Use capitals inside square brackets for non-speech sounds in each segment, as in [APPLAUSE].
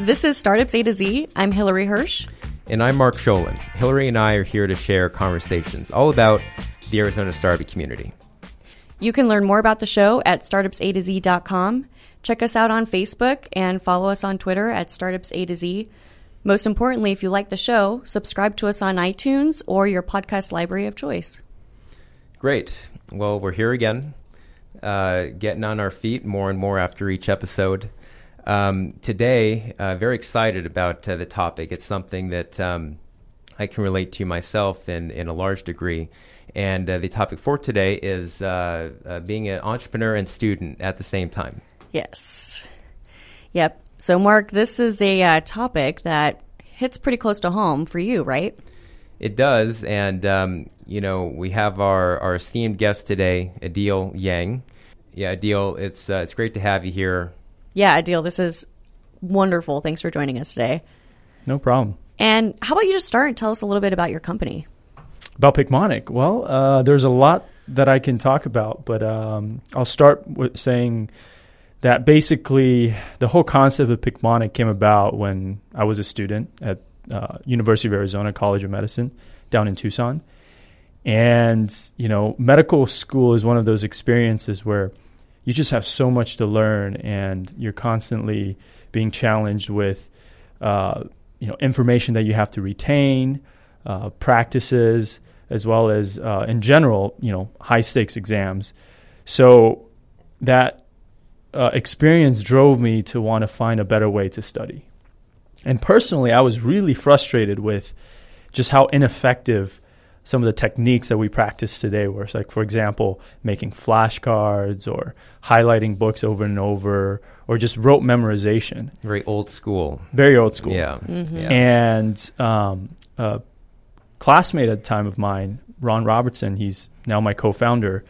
This is Startups A to Z. I'm Hillary Hirsch. And I'm Mark Sholin. Hillary and I are here to share conversations all about the Arizona startup community. You can learn more about the show at startupsatoz.com. Check us out on Facebook and follow us on Twitter at Startups A to Z. Most importantly, if you like the show, subscribe to us on iTunes or your podcast library of choice. Great. Well, we're here again, uh, getting on our feet more and more after each episode. Um, today, uh, very excited about uh, the topic. It's something that um, I can relate to myself in, in a large degree. And uh, the topic for today is uh, uh, being an entrepreneur and student at the same time. Yes. Yep. So, Mark, this is a uh, topic that hits pretty close to home for you, right? It does. And, um, you know, we have our, our esteemed guest today, Adil Yang. Yeah, Adil, it's, it's great to have you here yeah, Adil, this is wonderful. Thanks for joining us today. No problem. And how about you just start and tell us a little bit about your company? About Picmonic. Well, uh, there's a lot that I can talk about, but um, I'll start with saying that basically the whole concept of Picmonic came about when I was a student at uh, University of Arizona College of Medicine down in Tucson. And, you know, medical school is one of those experiences where – you just have so much to learn, and you're constantly being challenged with, uh, you know, information that you have to retain, uh, practices, as well as uh, in general, you know, high stakes exams. So that uh, experience drove me to want to find a better way to study. And personally, I was really frustrated with just how ineffective some of the techniques that we practice today, where it's like, for example, making flashcards or highlighting books over and over, or just rote memorization. Very old school. Very old school. Yeah. Mm-hmm. yeah. And um, a classmate at the time of mine, Ron Robertson, he's now my co founder.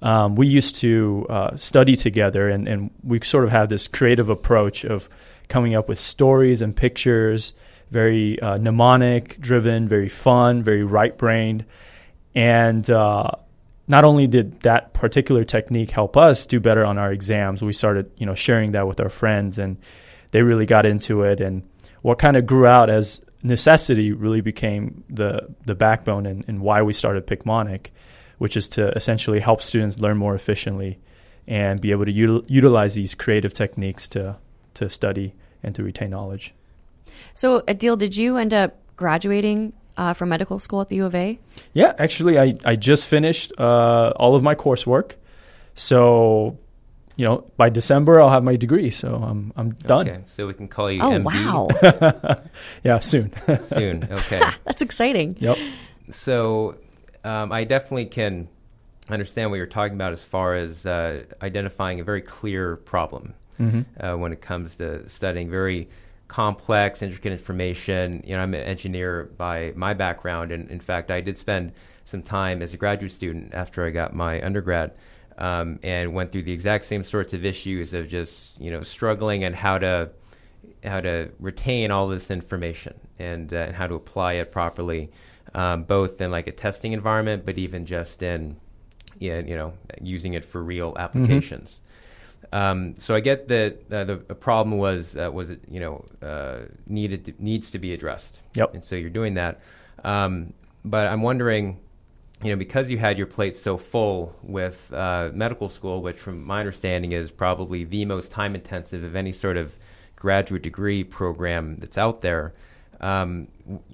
Um, we used to uh, study together, and, and we sort of have this creative approach of coming up with stories and pictures very uh, mnemonic driven, very fun, very right brained. And uh, not only did that particular technique help us do better on our exams, we started you know sharing that with our friends, and they really got into it. And what kind of grew out as necessity really became the the backbone and, and why we started Picmonic, which is to essentially help students learn more efficiently and be able to util- utilize these creative techniques to to study and to retain knowledge. So, Adil, did you end up graduating uh, from medical school at the U of A? Yeah, actually, I, I just finished uh, all of my coursework. So, you know, by December, I'll have my degree. So I'm, I'm done. Okay, so we can call you oh, MD. wow. [LAUGHS] yeah, soon. [LAUGHS] soon, okay. [LAUGHS] That's exciting. Yep. So um, I definitely can understand what you're talking about as far as uh, identifying a very clear problem mm-hmm. uh, when it comes to studying very complex, intricate information. You know, I'm an engineer by my background, and in fact, I did spend some time as a graduate student after I got my undergrad, um, and went through the exact same sorts of issues of just you know struggling and how to how to retain all this information and, uh, and how to apply it properly, um, both in like a testing environment, but even just in yeah, you know using it for real mm-hmm. applications. Um, so I get that uh, the, the, problem was uh, was it you know uh, needed to, needs to be addressed. Yep. And so you're doing that. Um, but I'm wondering, you know, because you had your plate so full with uh, medical school, which from my understanding is probably the most time intensive of any sort of graduate degree program that's out there. Um,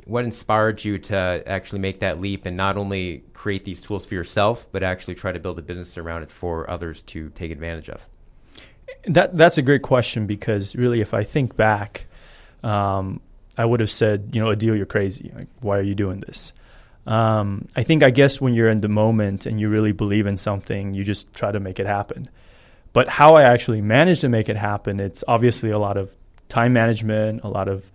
what inspired you to actually make that leap and not only create these tools for yourself, but actually try to build a business around it for others to take advantage of? That that's a great question because really, if I think back, um, I would have said, you know, Adil, you're crazy. Like, why are you doing this? Um, I think, I guess, when you're in the moment and you really believe in something, you just try to make it happen. But how I actually managed to make it happen, it's obviously a lot of time management, a lot of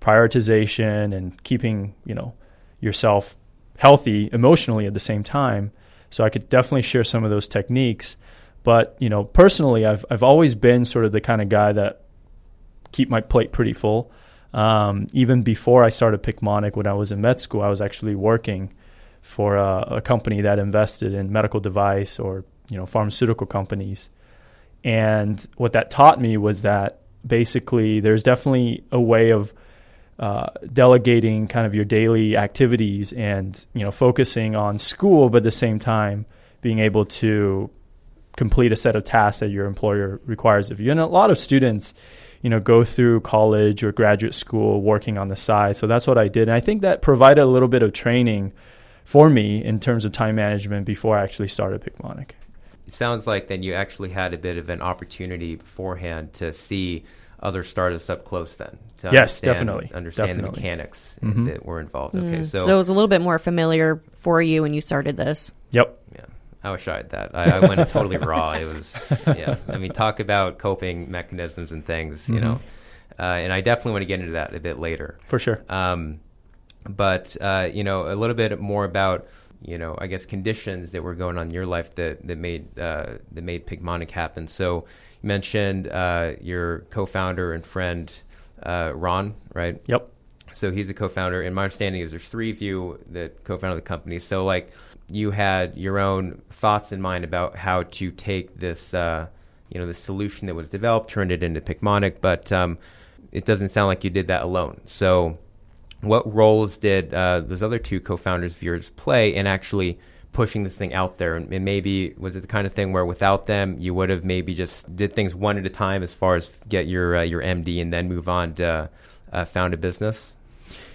prioritization, and keeping, you know, yourself healthy emotionally at the same time. So I could definitely share some of those techniques. But you know, personally, I've I've always been sort of the kind of guy that keep my plate pretty full. Um, even before I started Picmonic, when I was in med school, I was actually working for a, a, company that invested in medical device or you know pharmaceutical companies. And what that taught me was that basically there's definitely a way of uh, delegating kind of your daily activities and you know focusing on school, but at the same time being able to complete a set of tasks that your employer requires of you. And a lot of students, you know, go through college or graduate school working on the side. So that's what I did. And I think that provided a little bit of training for me in terms of time management before I actually started Picmonic. It sounds like then you actually had a bit of an opportunity beforehand to see other startups up close then. yes, definitely. Understand definitely. the mechanics Mhm. that were involved. Okay, Mm. so, so it was a little bit more familiar for you when you started this. Yep. yeah, I wish I had that. I, I went totally [LAUGHS] raw. It was yeah. I mean, talk about coping mechanisms and things, you Mhm. know. Uh, and I definitely want to get into that a bit later. For sure. Um, but uh, you know, a little bit more about you know, I guess conditions that were going on in your life that that made uh, that made Picmonic happen. So you mentioned uh, your co-founder and friend uh, Ron, right? Yep. So he's a co-founder, and my understanding is there's three of you that co-founded the company. So like you had your own thoughts in mind about how to take this, uh, you know, the solution that was developed, turned it into Picmonic, but um, it doesn't sound like you did that alone. So what roles did uh, those other two co-founders of yours play in actually pushing this thing out there? And, and maybe was it the kind of thing where without them, you would have maybe just did things one at a time as far as get your uh, your MD and then move on to uh, found a business?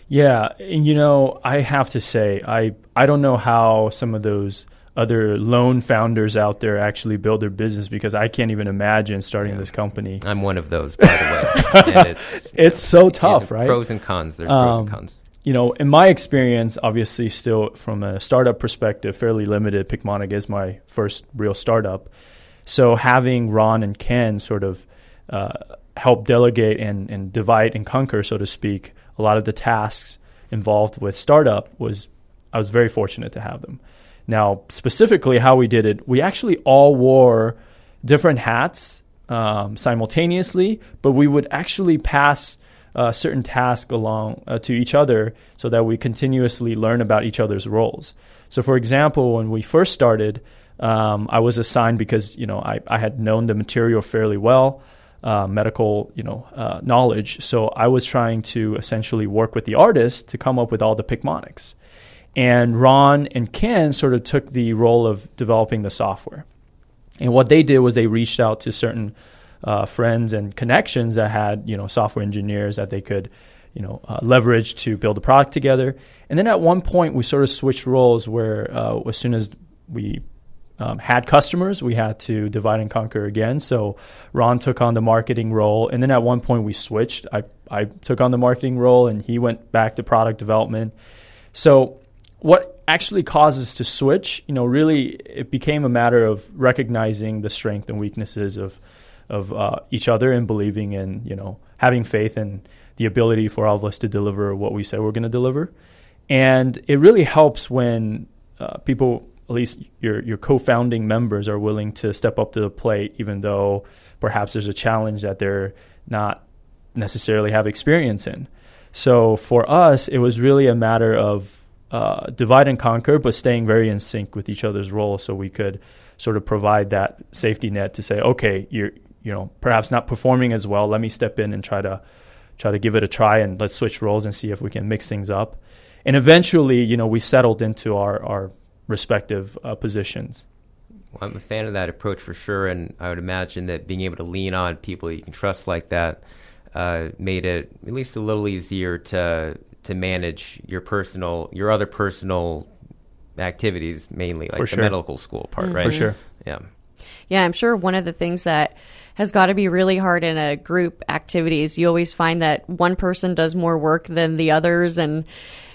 Yeah, and you know, I have to say, I I don't know how some of those other lone founders out there actually build their business because I can't even imagine starting Yeah. this company. I'm one of those, by the way. [LAUGHS] it's It's so tough, right? Pros and cons. There's pros and Um, cons. you know, in my experience, obviously, still from a startup perspective, fairly limited. Picmonic is my first real startup. So having Ron and Ken sort of uh, help delegate and, and divide and conquer, so to speak, a lot of the tasks involved with startup was I was very fortunate to have them. Now, specifically, how we did it, we actually all wore different hats um, simultaneously, but we would actually pass uh, certain tasks along uh, to each other so that we continuously learn about each other's roles. So, for example, when we first started, um, I was assigned because you know I, I had known the material fairly well, uh, medical you know uh, knowledge. So I was trying to essentially work with the artist to come up with all the picmonics. And Ron and Ken sort of took the role of developing the software. And what they did was they reached out to certain uh, friends and connections that had you know software engineers that they could you know uh, leverage to build a product together. And then at one point we sort of switched roles where uh, as soon as we um, had customers, we had to divide and conquer again. So Ron took on the marketing role, and then at one point we switched. I I took on the marketing role, and he went back to product development. So what actually causes to switch, you know, really it became a matter of recognizing the strength and weaknesses of of uh, each other and believing in, you know, having faith in the ability for all of us to deliver what we said we're going to deliver. And it really helps when uh, people, at least your your co-founding members, are willing to step up to the plate, even though perhaps there's a challenge that they're not necessarily have experience in. So for us, it was really a matter of uh, divide and conquer, but staying very in sync with each other's role, so we could sort of provide that safety net to say, okay, you're you know perhaps not performing as well. Let me step in and try to try to give it a try, and let's switch roles and see if we can mix things up. And eventually, you know, we settled into our our respective uh, positions. Well, I'm a fan of that approach for sure, and I would imagine that being able to lean on people you can trust like that uh, made it at least a little easier to to manage your personal, your other personal activities, mainly like For the sure. medical school part, Mm. right? For sure. Yeah. Yeah, I'm sure one of the things that has got to be really hard in a group activities, you always find that one person does more work than the others. And,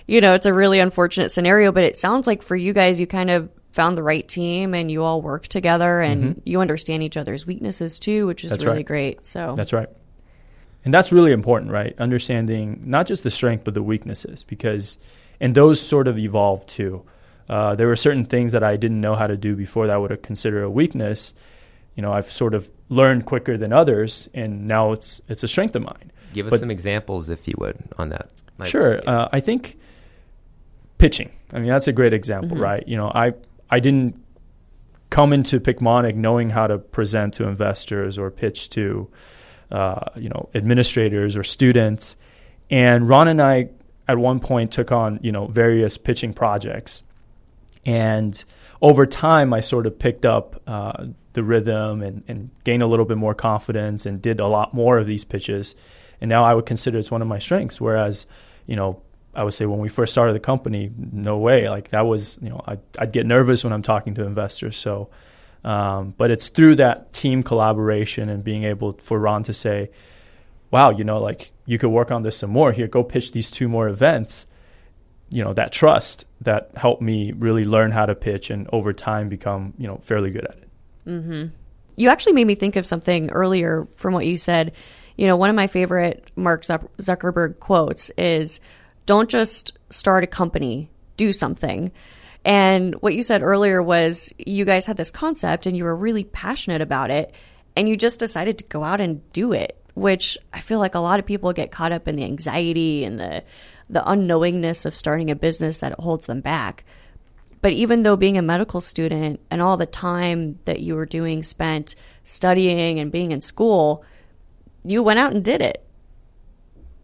you know, it's a really unfortunate scenario, but it sounds like for you guys, you kind of found the right team and you all work together and you understand each other's weaknesses too, which is That's really right. great. So, That's right. And that's really important, right? Understanding not just the strength, but the weaknesses, because, and those sort of evolved too. Uh, there were certain things that I didn't know how to do before that I would have considered a weakness. You know, I've sort of learned quicker than others, and now it's it's a strength of mine. Give us But- some examples, if you would, on that. Like, sure. Uh, I think pitching. I mean, that's a great example, Mhm. right? You know, I I didn't come into Picmonic knowing how to present to investors or pitch to uh, you know, administrators or students. And Ron and I, at one point, took on you know various pitching projects, and over time, I sort of picked up uh, the rhythm and, and gained a little bit more confidence and did a lot more of these pitches. And now I would consider it's one of my strengths. Whereas, you know, I would say when we first started the company, no way. Like that was, you know, I'd, I'd get nervous when I'm talking to investors. So, um, but it's through that team collaboration and being able for Ron to say, wow, you know, like you could work on this some more. Here, go pitch these two more events. You know, that trust that helped me really learn how to pitch and over time become, you know, fairly good at it. Mm-hmm. You actually made me think of something earlier from what you said. You know, one of my favorite Mark Zuckerberg quotes is, don't just start a company, do something. And what you said earlier was you guys had this concept and you were really passionate about it and you just decided to go out and do it, which I feel like a lot of people get caught up in the anxiety and the the unknowingness of starting a business that holds them back. But even though being a medical student and all the time that you were doing spent studying and being in school, you went out and did it.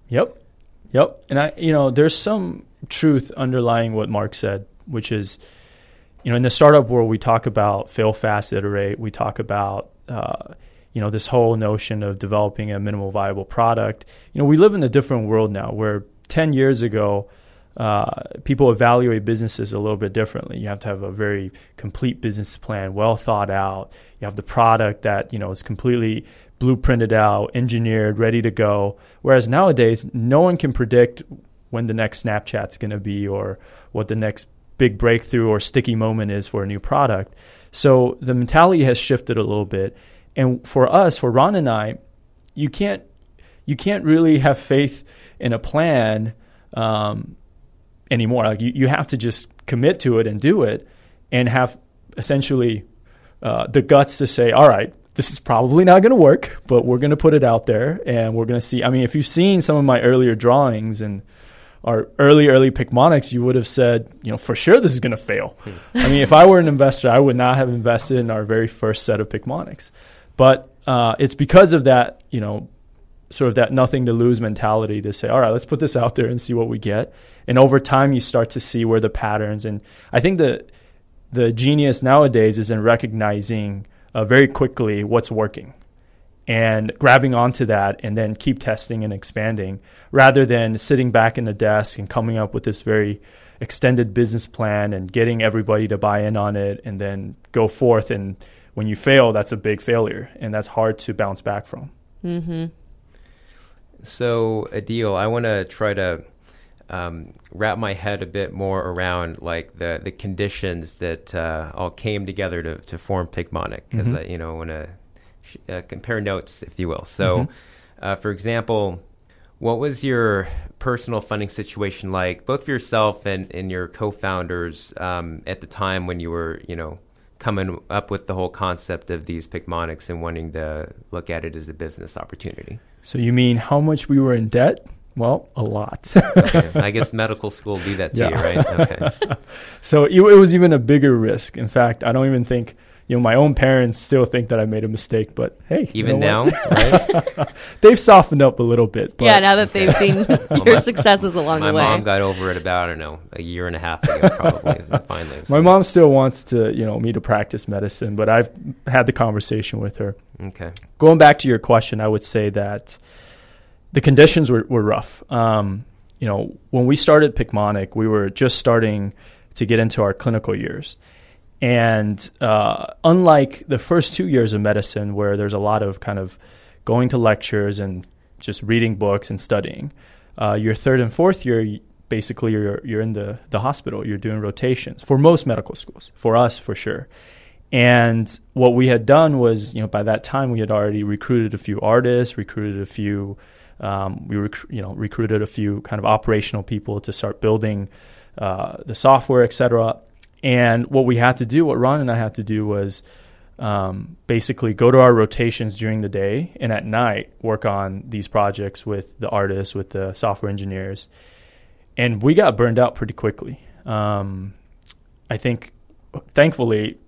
Yep. Yep. And I, you know, there's some truth underlying what Mark said, which is, you know, in the startup world, we talk about fail fast, iterate. We talk about, uh, you know, this whole notion of developing a minimal viable product. You know, we live in a different world now where 10 years ago, uh, people evaluate businesses a little bit differently. You have to have a very complete business plan, well thought out. You have the product that you know is completely blueprinted out, engineered, ready to go. Whereas nowadays, no one can predict when the next Snapchat's going to be or what the next big breakthrough or sticky moment is for a new product. So the mentality has shifted a little bit. And for us, for Ron and I, you can't you can't really have faith in a plan um, anymore. Like you, you have to just commit to it and do it, and have essentially uh, the guts to say, all right, this is probably not going to work, but we're going to put it out there and we're going to see. I mean, if you've seen some of my earlier drawings and our early, early Picmonics, you would have said, you know, for sure this is going to fail. I mean, if I were an investor, I would not have invested in our very first set of Picmonics. But uh, it's because of that, you know, sort of that nothing to lose mentality to say, all right, let's put this out there and see what we get. And over time, you start to see where the patterns. And I think the the genius nowadays is in recognizing uh, very quickly what's working and grabbing onto that and then keep testing and expanding rather than sitting back in the desk and coming up with this very extended business plan and getting everybody to buy in on it and then go forth and when you fail that's a big failure and that's hard to bounce back from mm-hmm. so adil i want to try to um, wrap my head a bit more around like the the conditions that uh, all came together to, to form Picmonic because mm-hmm. uh, you know want to sh- uh, compare notes if you will. So, mm-hmm. Uh, for example, what was your personal funding situation like, both for yourself and, and your co-founders um, at the time when you were you know coming up with the whole concept of these Picmonics and wanting to look at it as a business opportunity? So you mean how much we were in debt? Well, a lot. okay. I [LAUGHS] guess medical school do that to yeah. you, right? Okay. [LAUGHS] so it, it, was even a bigger risk. In fact, I don't even think you know my own parents still think that I made a mistake. But hey, even you know now, [LAUGHS] right? they've softened up a little bit. But. Yeah, now that they've seen well, your my, successes along the way. My mom got over it about I don't know a year and a half ago, probably. finally, so. my mom still wants to you know me to practice medicine, but I've had the conversation with her. Okay. Going back to your question, I would say that the conditions were, were rough. Um, you know, when we started Picmonic, we were just starting to get into our clinical years. And uh, unlike the first two years of medicine, where there's a lot of kind of going to lectures and just reading books and studying, uh, your third and fourth year, basically, you're, you're in the, the hospital, you're doing rotations for most medical schools, for us, for sure. And what we had done was, you know, by that time, we had already recruited a few artists, recruited a few um, we rec- you know recruited a few kind of operational people to start building uh, the software, et cetera. And what we had to do, what Ron and I had to do, was um, basically go to our rotations during the day and at night work on these projects with the artists, with the software engineers. And we got burned out pretty quickly. Um, I think, thankfully,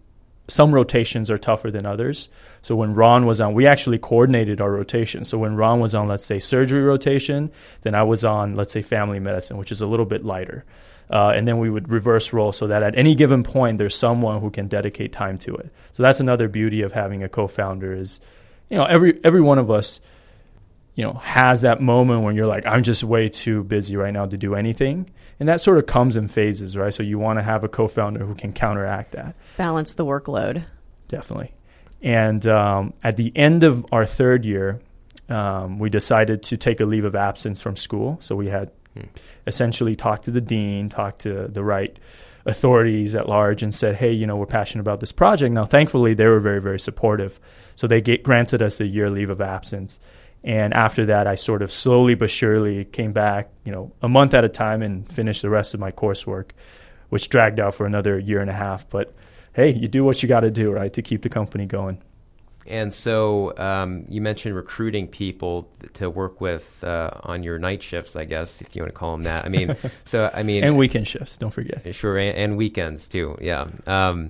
some rotations are tougher than others. So when Ron was on, we actually coordinated our rotation. So when Ron was on, let's say, surgery rotation, then I was on, let's say, family medicine, which is a little bit lighter. Uh, and then we would reverse role so that at any given point there's someone who can dedicate time to it. So that's another beauty of having a co-founder is, you know, every every one of us, you know, has that moment when you're like, I'm just way too busy right now to do anything, and that sort of comes in phases, right? So you want to have a co-founder who can counteract that, balance the workload. definitely. And um, at the end of our third year, um, we decided to take a leave of absence from school. So we had essentially talked to the dean, talked to the right authorities at large, and said, "Hey, you know, we're passionate about this project." Now, thankfully, they were very, very supportive, so they ga- granted us a year leave of absence. And after that, I sort of slowly but surely came back, you know, a month at a time, and finished the rest of my coursework, which dragged out for another year and a half. But hey, you do what you got to do, right, to keep the company going. And so um, you mentioned recruiting people to work with uh, on your night shifts, I guess, if you want to call them that. I mean, [LAUGHS] so I mean, And weekend shifts, don't forget. Sure, and, and weekends too. Yeah. Um,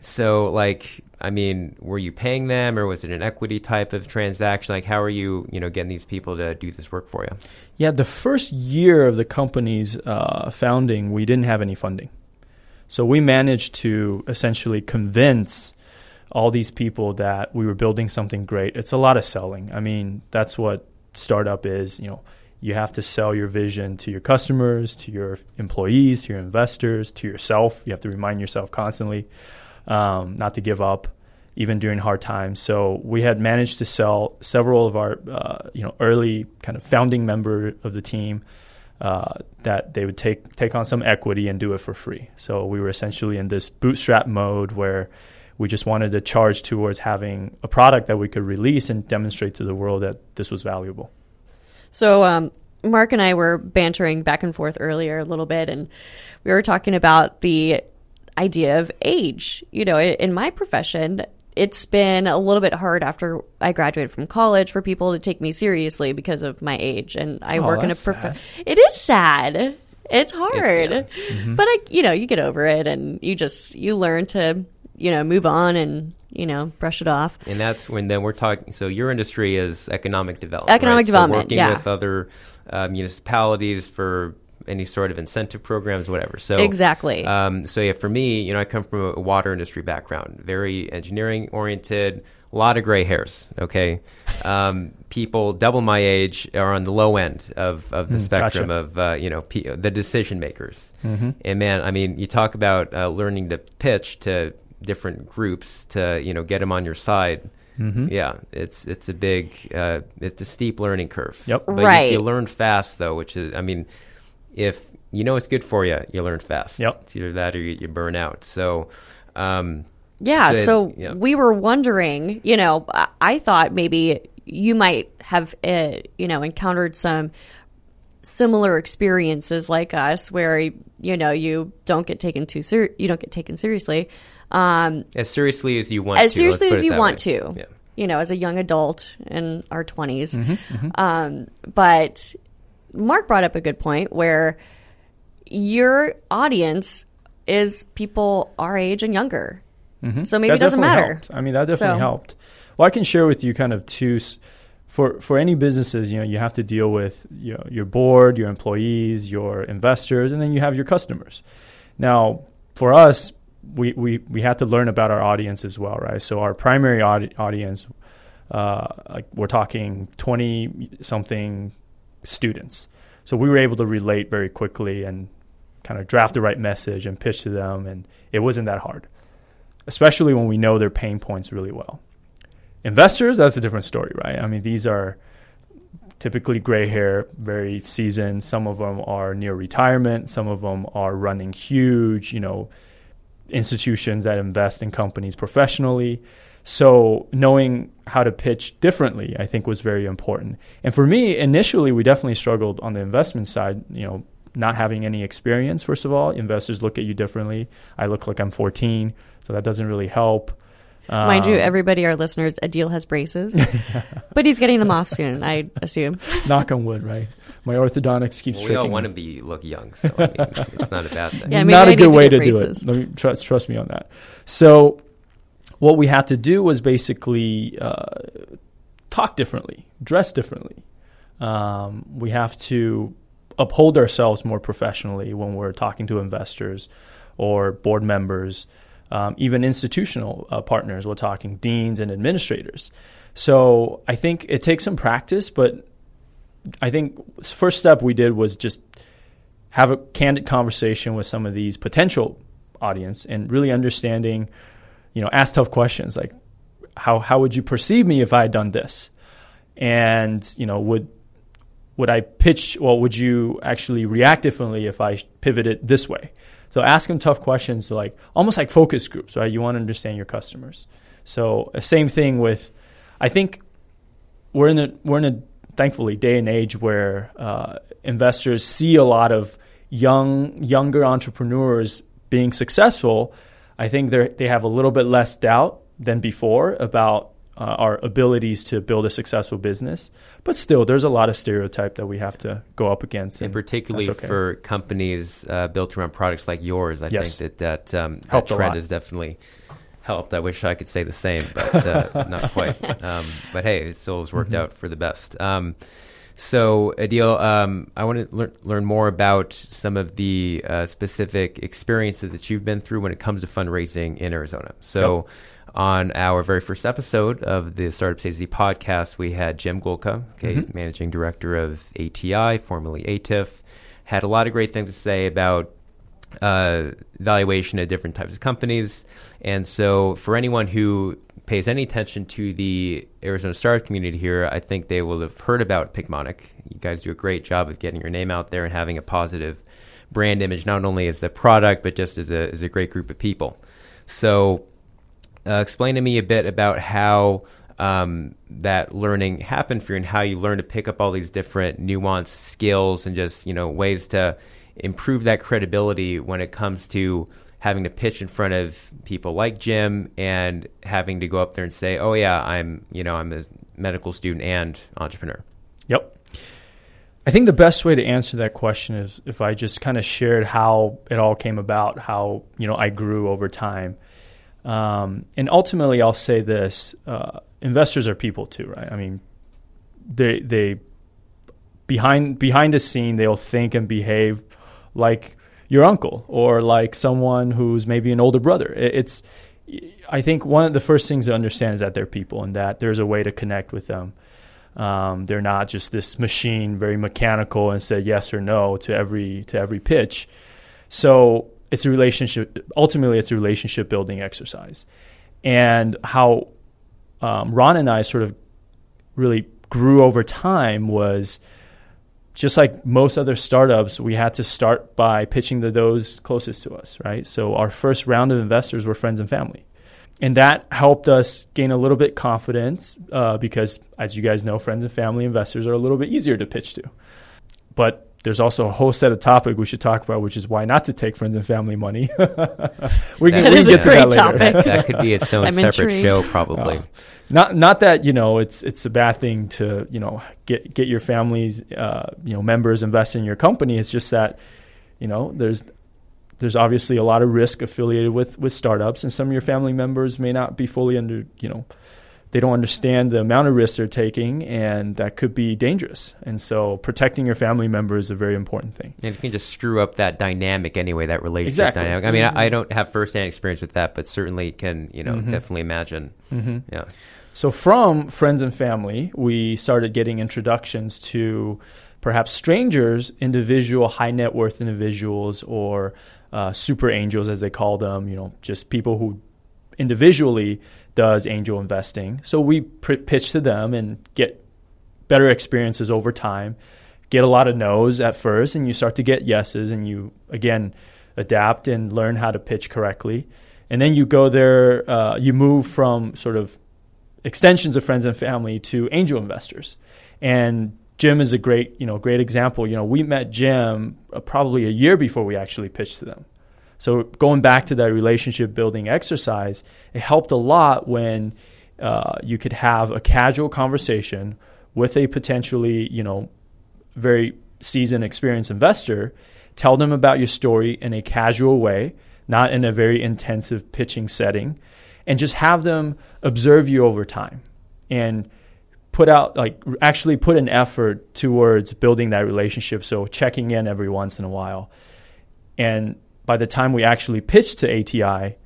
so, like, I mean, were you paying them, or was it an equity type of transaction? Like, how are you, you know, getting these people to do this work for you? Yeah, the first year of the company's uh, founding, we didn't have any funding. So we managed to essentially convince all these people that we were building something great. It's a lot of selling. I mean, that's what startup is. You know, you have to sell your vision to your customers, to your employees, to your investors, to yourself. You have to remind yourself constantly um, not to give up, even during hard times. So we had managed to sell several of our, uh, you know, early kind of founding member of the team. Uh, that they would take take on some equity and do it for free. So we were essentially in this bootstrap mode where we just wanted to charge towards having a product that we could release and demonstrate to the world that this was valuable. So, um, Mark and I were bantering back and forth earlier a little bit, and we were talking about the idea of age. You know, in my profession, it's been a little bit hard after I graduated from college for people to take me seriously because of my age, and I Oh, work in a that's prof- It is sad. It's hard, yeah. Mm-hmm. but I, you know, you get over it, and you just you learn to, you know, move on and you know brush it off. And that's when then we're talking. So your industry is economic development. Economic right? development, So working yeah. with other uh, municipalities for any sort of incentive programs, whatever. So Exactly. Um, so yeah, for me, you know, I come from a water industry background, very engineering oriented, a lot of gray hairs. Okay, um, people double my age are on the low end of, of the Mm, spectrum gotcha. of uh, you know pe- the decision makers. Mm-hmm. And man, I mean, you talk about uh, learning to pitch to different groups to you know get them on your side. Mm-hmm. Yeah, it's it's a big, uh, it's a steep learning curve. Yep. But you- Right. you, learn fast though, which is, I mean, if you know it's good for you, you learn fast. Yep. It's either that or you, you burn out. So, um, Yeah, So, so yeah. we were wondering, you know, I, I thought maybe you might have, uh, you know, encountered some similar experiences like us, where you know you don't get taken too ser- you don't get taken seriously, um, as seriously as you want. To. As to, seriously as you want way. to. Yeah. You know, as a young adult in our 20s Mm-hmm, Um, but Mark brought up a good point where your audience is people our age and younger. So maybe That it doesn't matter. Helped. I mean, that definitely So- helped. Well, I can share with you kind of two. For for any businesses, you know, you have to deal with you know, your board, your employees, your investors, and then you have your customers. Now, for us, we we we had to learn about our audience as well, right? So our primary audi- audience, uh, like we're talking twenty something students. So we were able to relate very quickly and kind of draft the right message and pitch to them, and it wasn't that hard especially when we know their pain points really well. Investors, that's a different story, right? I mean, these are typically gray hair, very seasoned. Some of them are near retirement. Some of them are running huge, you know, institutions that invest in companies professionally. So knowing how to pitch differently, I think, was very important. And for me, initially, we definitely struggled on the investment side. You know, not having any experience. First of all, investors look at you differently. I look like I'm 14, so that doesn't really help. Mind you, Um, everybody, our listeners, Adil has braces, [LAUGHS] but he's getting them off soon, I assume. [LAUGHS] knock on wood, right? My orthodontics keeps Well, we all want to be look young, so I mean, it's not a bad thing. Yeah, it's not I a good to way get to do it. Let me trust trust me on that. So what we had to do was basically uh, talk differently, dress differently. Um, we have to uphold ourselves more professionally when we're talking to investors or board members, um, even institutional uh, partners. We're talking deans and administrators. So I think it takes some practice, but I think first step we did was just have a candid conversation with some of these potential audience and really understanding, you know, ask tough questions like how how would you perceive me if I had done this? And, you know, would would I pitch well would you actually react differently if I pivoted this way? So ask them tough questions to like almost like focus groups, right? You want to understand your customers. So uh, same thing with I think we're in a we're in a thankfully day and age where uh, investors see a lot of young younger entrepreneurs being successful. I think they they have a little bit less doubt than before about uh, our abilities to build a successful business. But still, there's a lot of stereotype that we have to go up against, and, and particularly okay. for companies uh, built around products like yours. I yes. think that that, um, that trend has definitely helped. I wish I could say the same, but uh, not quite. [LAUGHS] Um, but hey, it still has worked mm-hmm. out for the best. Um, so, Adil, um, I want to lear- learn more about some of the uh, specific experiences that you've been through when it comes to fundraising in Arizona. So, yep. on our very first episode of the Startup Z podcast, we had Jim Gulka, okay, mm-hmm. managing director of ATI, formerly ATIF, had a lot of great things to say about uh, valuation of different types of companies. And so, for anyone who pays any attention to the Arizona startup community here, I think they will have heard about Picmonic. You guys do a great job of getting your name out there and having a positive brand image, not only as a product, but just as a, as a great group of people. So, uh, explain to me a bit about how um, that learning happened for you and how you learned to pick up all these different nuanced skills and just, you know, ways to improve that credibility when it comes to having to pitch in front of people like Jim and having to go up there and say, "Oh yeah, I'm you know I'm a medical student and entrepreneur." Yep. I think the best way to answer that question is if I just kind of shared how it all came about, how you know I grew over time, um, and ultimately I'll say this: uh, investors are people too, right? I mean, they they behind behind the scene they'll think and behave like your uncle or like someone who's maybe an older brother. It's I think one of the first things to understand is that they're people and that there's a way to connect with them. Um, they're not just this machine, very mechanical, and say yes or no to every to every pitch. So it's a relationship. Ultimately, it's a relationship building exercise, and how um, Ron and I sort of really grew over time was just like most other startups, we had to start by pitching to those closest to us, right? So our first round of investors were friends and family. And that helped us gain a little bit confidence uh, because, as you guys know, friends and family investors are a little bit easier to pitch to. But there's also a whole set of topic we should talk about, which is why not to take friends and family money. [LAUGHS] we can, we get to that later. Topic. that could be its [LAUGHS] own I'm separate intrigued. show, probably. Uh, not not that you know it's it's a bad thing to you know get get your family's uh, you know members invest in your company. It's just that you know there's there's obviously a lot of risk affiliated with with startups, and some of your family members may not be fully under you know they don't understand the amount of risk they're taking, and that could be dangerous. And so, protecting your family member is a very important thing. And you can just screw up that dynamic anyway, that relationship exactly. dynamic. I mean, mm-hmm. I, I, don't have firsthand experience with that, but certainly can you know mm-hmm. definitely imagine. Mm-hmm. Yeah. So, from friends and family, we started getting introductions to perhaps strangers, individual high net worth individuals, or uh, super angels, as they call them, you know, just people who individually does angel investing. So we pr- pitch to them and get better experiences over time. Get a lot of no's at first, and you start to get yeses, and you again adapt and learn how to pitch correctly. And then you go there, uh, you move from sort of extensions of friends and family to angel investors. And Jim is a great, you know, great example. You know, we met Jim uh, probably a year before we actually pitched to them. So going back to that relationship building exercise, it helped a lot when uh, you could have a casual conversation with a potentially, you know, very seasoned, experienced investor. Tell them about your story in a casual way, not in a very intensive pitching setting and just have them observe you over time and put out like actually put an effort towards building that relationship so checking in every once in a while and by the time we actually pitched to ATI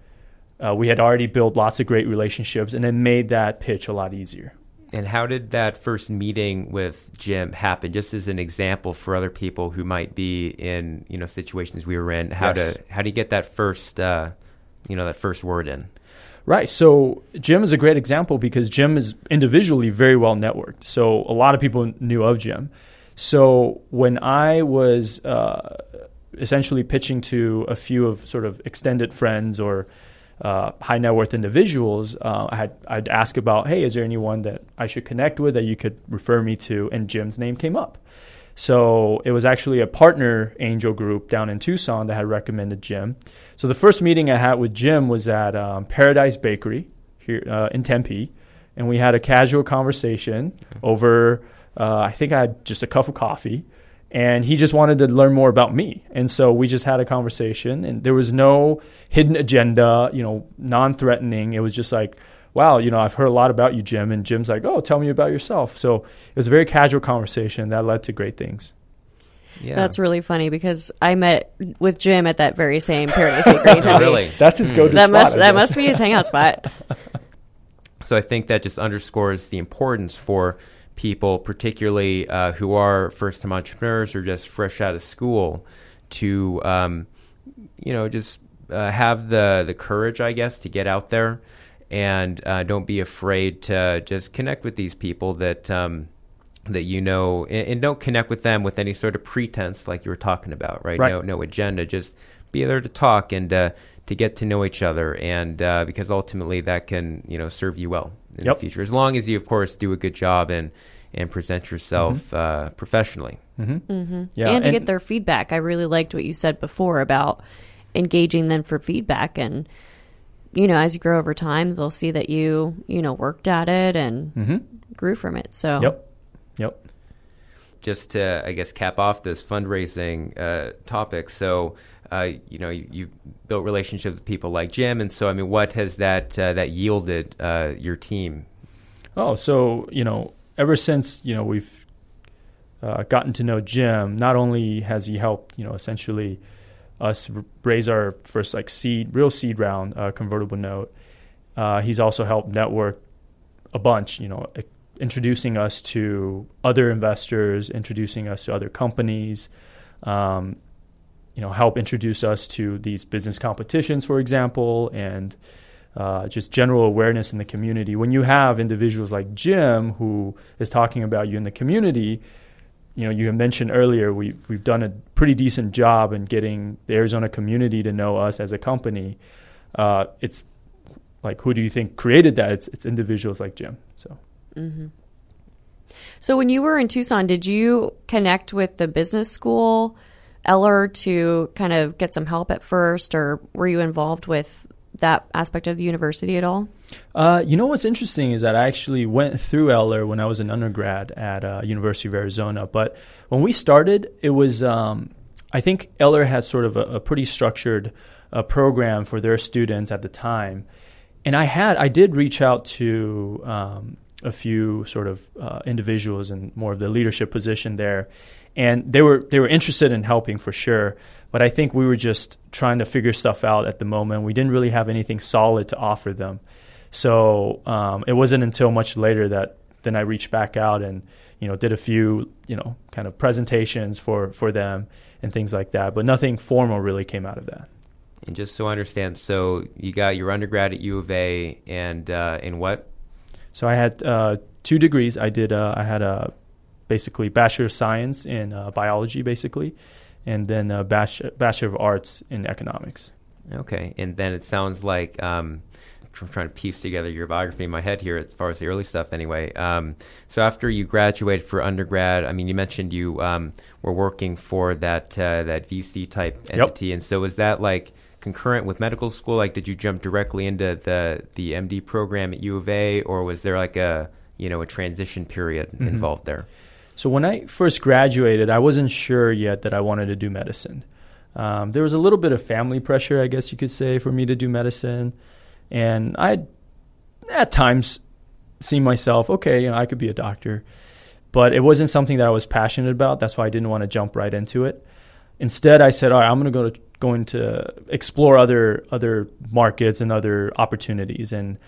uh, we had already built lots of great relationships and it made that pitch a lot easier and how did that first meeting with Jim happen? Just as an example for other people who might be in you know situations we were in, how yes. to how do you get that first uh, you know that first word in? Right. So Jim is a great example because Jim is individually very well networked. So a lot of people knew of Jim. So when I was uh, essentially pitching to a few of sort of extended friends or uh, high net worth individuals, uh, I had I'd ask about, hey, is there anyone that I should connect with that you could refer me to? And Jim's name came up. So it was actually a partner angel group down in Tucson that had recommended Jim. So the first meeting I had with Jim was at um, Paradise Bakery here uh, in Tempe, and we had a casual conversation over. Uh, I think I had just a cup of coffee, and he just wanted to learn more about me and so we just had a conversation and there was no hidden agenda you know non-threatening it was just like wow you know i've heard a lot about you jim and jim's like oh tell me about yourself so it was a very casual conversation that led to great things yeah. That's really funny because I met with Jim at that very same Paradise Bakery. [LAUGHS] oh, really? That's his go-to that spot. Must, that must be his hangout spot. [LAUGHS] so I think that just underscores the importance for people, particularly uh, who are first time entrepreneurs or just fresh out of school, to um, you know just uh, have the the courage, I guess, to get out there and uh, don't be afraid to just connect with these people that. Um, that you know, and, and, don't connect with them with any sort of pretense, like you were talking about, right? right. No, no agenda. Just be there to talk and uh, to get to know each other, and uh, because ultimately that can you know serve you well in yep. the future, as long as you of course do a good job and and present yourself mm-hmm. uh, professionally. Mm-hmm. Mm-hmm. Yeah, and to and, get their feedback. I really liked what you said before about engaging them for feedback and you know as you grow over time they'll see that you you know worked at it and mm-hmm. grew from it so yep yep just to i guess cap off this fundraising uh, topic so uh, you know, you, have built relationships with people like Jim, and so I mean, what has that uh, that yielded uh, your team? Oh, so you know, ever since you know we've uh, gotten to know Jim, not only has he helped you know essentially us raise our first like seed, real seed round uh, convertible note, uh, he's also helped network a bunch. You know, introducing us to other investors, introducing us to other companies. Um, you know, help introduce us to these business competitions, for example, and uh, just general awareness in the community. When you have individuals like Jim who is talking about you in the community, you know, you mentioned earlier we've we've done a pretty decent job in getting the Arizona community to know us as a company. Uh, it's like who do you think created that? It's it's individuals like Jim. So. Mm-hmm. So when you were in Tucson, did you connect with the business school? Eller to kind of get some help at first, or were you involved with that aspect of the university at all? Uh, you know what's interesting is that I actually went through Eller when I was an undergrad at uh, University of Arizona. But when we started, it was um, I think Eller had sort of a, a pretty structured uh, program for their students at the time, and I had I did reach out to um, a few sort of uh, individuals in more of the leadership position there, and they were they were interested in helping for sure. But I think we were just trying to figure stuff out at the moment. We didn't really have anything solid to offer them. So um, it wasn't until much later that then I reached back out and you know did a few you know kind of presentations for for them and things like that. But nothing formal really came out of that. And just so I understand, so you got your undergrad at U of A, and uh, in what? So I had uh, two degrees. I did. Uh, I had a basically bachelor of science in uh, biology, basically, and then a bachelor, bachelor of arts in economics. Okay, and then it sounds like um, I'm trying to piece together your biography in my head here, as far as the early stuff, anyway. Um, so after you graduated for undergrad, I mean, you mentioned you um, were working for that uh, that VC type entity, yep. and so was that like concurrent with medical school? Like, did you jump directly into the the MD program at U of A, or was there like a you know a transition period mm-hmm. involved there? So when I first graduated, I wasn't sure yet that I wanted to do medicine. Um, there was a little bit of family pressure, I guess you could say, for me to do medicine. and I at times see myself okay, you know, I could be a doctor, but it wasn't something that I was passionate about. That's why I didn't want to jump right into it. Instead, I said, all right, I'm going to go to going to explore other other markets and other opportunities and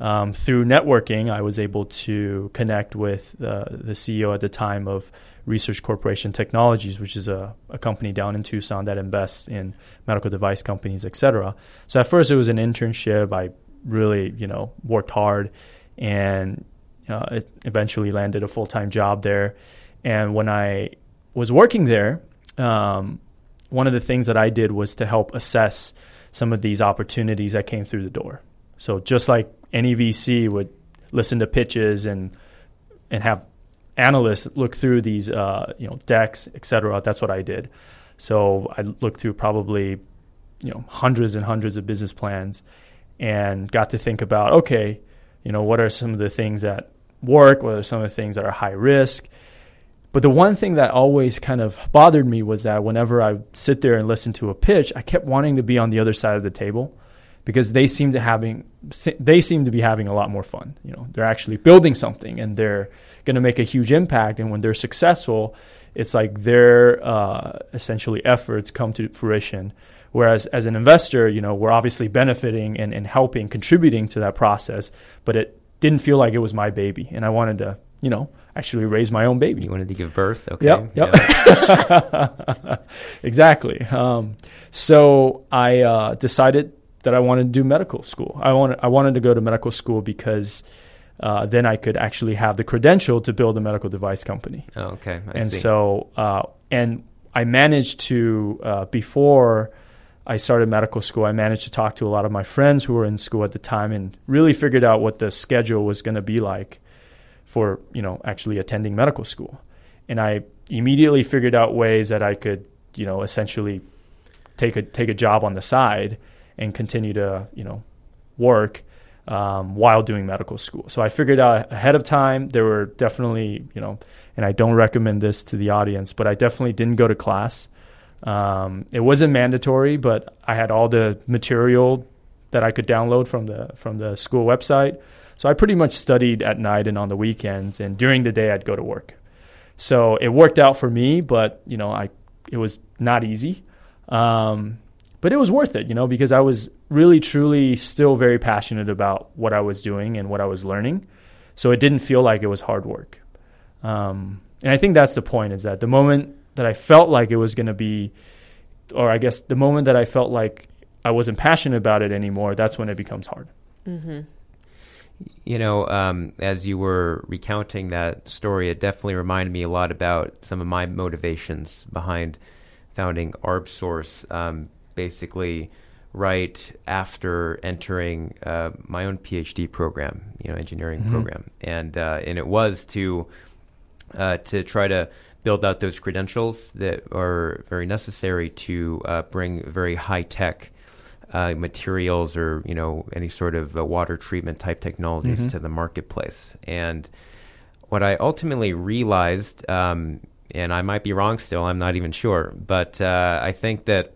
um, through networking, I was able to connect with uh, the CEO at the time of Research Corporation Technologies, which is a, a, company down in Tucson that invests in medical device companies, et cetera. So at first it was an internship. I really, you know, worked hard and uh, it eventually landed a full time job there. And when I was working there, um, one of the things that I did was to help assess some of these opportunities that came through the door. So just like any VC would listen to pitches and and have analysts look through these uh, you know decks, et cetera. That's what I did. So I looked through probably you know hundreds and hundreds of business plans and got to think about okay, you know what are some of the things that work, what are some of the things that are high risk. But the one thing that always kind of bothered me was that whenever I sit there and listen to a pitch, I kept wanting to be on the other side of the table because they seem to having they seem to be having a lot more fun. You know, they're actually building something and they're going to make a huge impact. And when they're successful, it's like their uh, essentially efforts come to fruition. Whereas as an investor, you know, we're obviously benefiting and, and helping, contributing to that process, but it didn't feel like it was my baby, and I wanted to, you know, actually raise my own baby. You wanted to give birth, okay? Yep, yep. [LAUGHS] exactly. Um, so I uh, decided that I wanted to do medical school. I wanted I wanted to go to medical school because uh, then I could actually have the credential to build a medical device company. Oh, okay. I and see. so uh, and I managed to uh, before I started medical school, I managed to talk to a lot of my friends who were in school at the time and really figured out what the schedule was going to be like for you know actually attending medical school. And I immediately figured out ways that I could you know essentially take a take a job on the side and continue to you know work um, while doing medical school. So I figured out ahead of time there were definitely you know, and I don't recommend this to the audience, but I definitely didn't go to class. Um, it wasn't mandatory, but I had all the material that I could download from the from the school website. So I pretty much studied at night and on the weekends, and during the day I'd go to work. So it worked out for me, but you know, I it was not easy. Um, but it was worth it, you know, because I was really, truly still very passionate about what I was doing and what I was learning. So it didn't feel like it was hard work. Um, and I think that's the point is that the moment that I felt like it was going to be, or I guess the moment that I felt like I wasn't passionate about it anymore, that's when it becomes hard. Mm-hmm. You know, um, as you were recounting that story, it definitely reminded me a lot about some of my motivations behind founding ArbSource. Um, basically right after entering uh, my own PhD program, you know, engineering mm-hmm. program, and uh, and it was to uh, to try to build out those credentials that are very necessary to uh, bring very high tech. Uh, materials or you know any sort of uh, water treatment type technologies mm-hmm. to the marketplace and what I ultimately realized um, and I might be wrong still I'm not even sure but I think that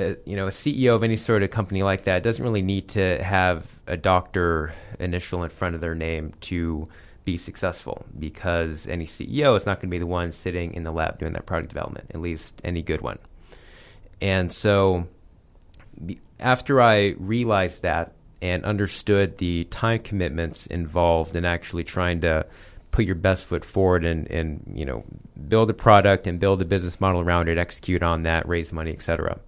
a, you know, a CEO of any sort of company like that doesn't really need to have a doctor initial in front of their name to be successful because any CEO is not going to be the one sitting in the lab doing that product development, at least any good one. And so after I realized that and understood the time commitments involved in actually trying to put your best foot forward and, and you know build a product and build a business model around it, execute on that, raise money, etc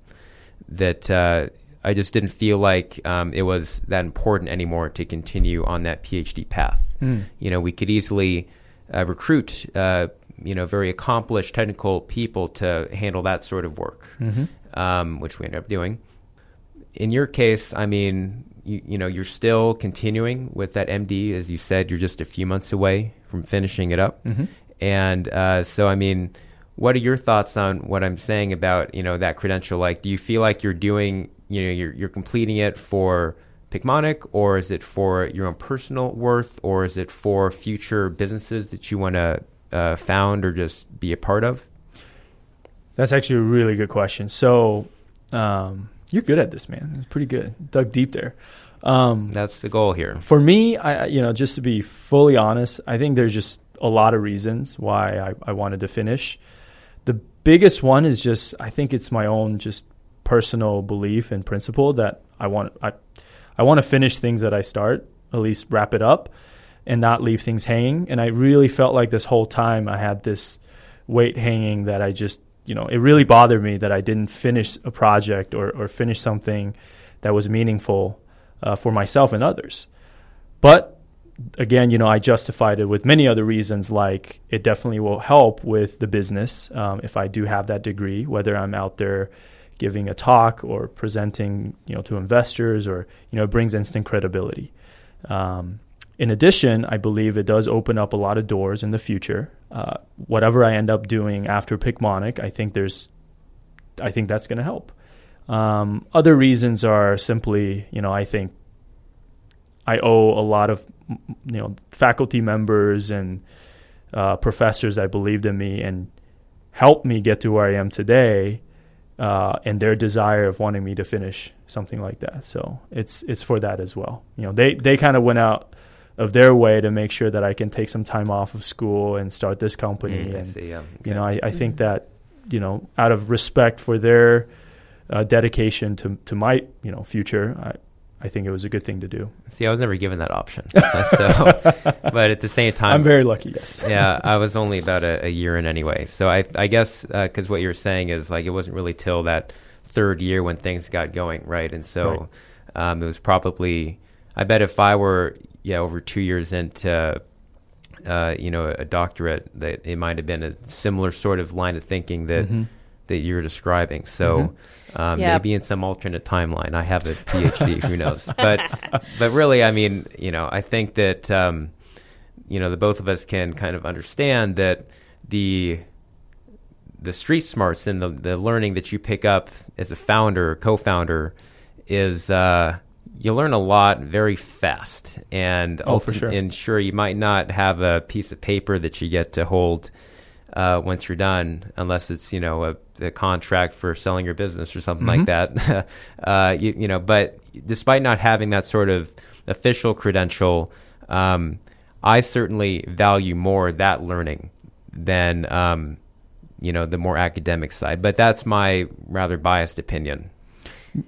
that uh, I just didn't feel like um, it was that important anymore to continue on that PhD path. Mm. You know, we could easily uh, recruit, uh, you know, very accomplished technical people to handle that sort of work, mm-hmm. um, which we ended up doing. In your case, I mean, you, you, know, you're still continuing with that MD, as you said. You're just a few months away from finishing it up, mm-hmm. and uh, so I mean what are your thoughts on what I'm saying about you know that credential? Like, do you feel like you're doing you know you're you're completing it for Picmonic, or is it for your own personal worth, or is it for future businesses that you want to uh, found or just be a part of? That's actually a really good question. So, um, you're good at this, man. It's pretty good. Dug deep there. Um, That's the goal here. for me, I you know, just to be fully honest, I think there's just a lot of reasons why I, I wanted to finish. Biggest one is just I think it's my own just personal belief and principle that I want I I want to finish things that I start, at least wrap it up and not leave things hanging. And I really felt like this whole time I had this weight hanging that I just you know, it really bothered me that I didn't finish a project or, or finish something that was meaningful uh, for myself and others. But again, you know, I justified it with many other reasons, like it definitely will help with the business um, if I do have that degree, whether I'm out there giving a talk or presenting, you know, to investors, or you know, it brings instant credibility. Um, in addition, I believe it does open up a lot of doors in the future. Uh, whatever I end up doing after Picmonic, I think there's, I think that's going to help. Um, other reasons are simply, you know, I think I owe a lot of you know faculty members and uh, professors that believed in me and helped me get to where I am today, uh, and their desire of wanting me to finish something like that. So it's it's for that as well. You know, they they kind of went out of their way to make sure that I can take some time off of school and start this company. Mm, I and see. Yeah. you know, I, I think that you know, out of respect for their uh, dedication to to my you know future, I I think it was a good thing to do. See, I was never given that option. [LAUGHS] so, but at the same time, I'm very lucky. Yes. [LAUGHS] yeah, I was only about a, a year in anyway. So I, I guess because what you're saying is like it wasn't really till that third year when things got going, right? And so um, it was probably, I bet if I were, yeah, over two years into, uh, you know, a doctorate, that it might have been a similar sort of line of thinking that Mhm. That you're describing. So. Um, Yeah. Maybe in some alternate timeline, I have a PhD. who knows? [LAUGHS] But, but really, I mean, you know, I think that um, you know the both of us can kind of understand that the the street smarts and the, the learning that you pick up as a founder co-founder is uh, you learn a lot very fast and Oh, for ulti- sure. and sure you might not have a piece of paper that you get to hold uh, once you're done unless it's you know a, a contract for selling your business or something like that [LAUGHS] uh, you, you know but despite not having that sort of official credential um, I certainly value more that learning than um, you know the more academic side. But that's my rather biased opinion.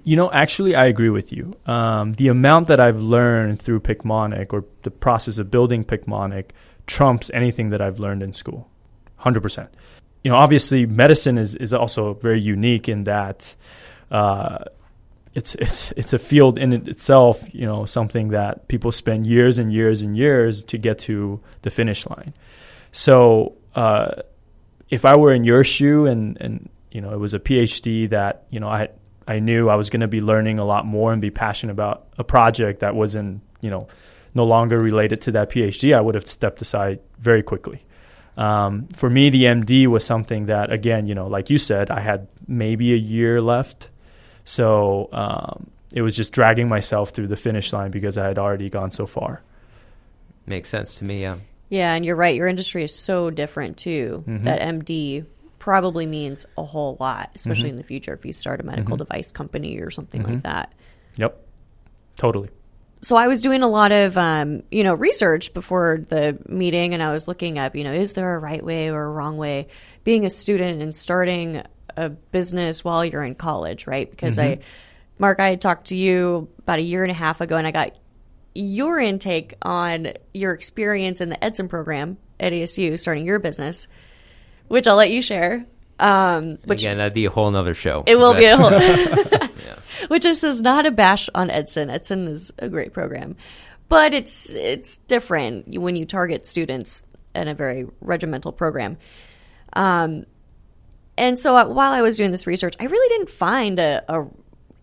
You know, actually, I agree with you. Um, the amount that I've learned through Picmonic or the process of building Picmonic trumps anything that I've learned in school, hundred percent. You know, obviously, medicine is is also very unique in that. Uh, it's it's it's a field in it itself, you know, something that people spend years and years and years to get to the finish line. So, uh, if I were in your shoe and and you know it was a PhD that you know I I knew I was going to be learning a lot more and be passionate about a project that wasn't you know no longer related to that PhD, I would have stepped aside very quickly. Um, for me, the MD was something that again, you know, like you said, I had maybe a year left, so um, it was just dragging myself through the finish line because I had already gone so far. Makes sense to me. Yeah. Yeah, and you're right. Your industry is so different too. Mm-hmm. That MD probably means a whole lot, especially Mm-hmm. in the future if you start a medical device company or something like that. Yep, totally. So I was doing a lot of um, you know research before the meeting, and I was looking up, you know, is there a right way or a wrong way? Being a student and starting a business while you're in college, right? Because I, Mark, I had talked to you about a year and a half ago, and I got your intake on your experience in the Edson program at ASU, starting your business, which I'll let you share. Um, which Again, that'd be a whole nother show. it will be a whole. [LAUGHS] [LAUGHS] yeah. which this is not a bash on Edson. Edson is a great program, but it's it's different when you target students in a very regimental program. Um, and so uh, while I was doing this research, I really didn't find a a,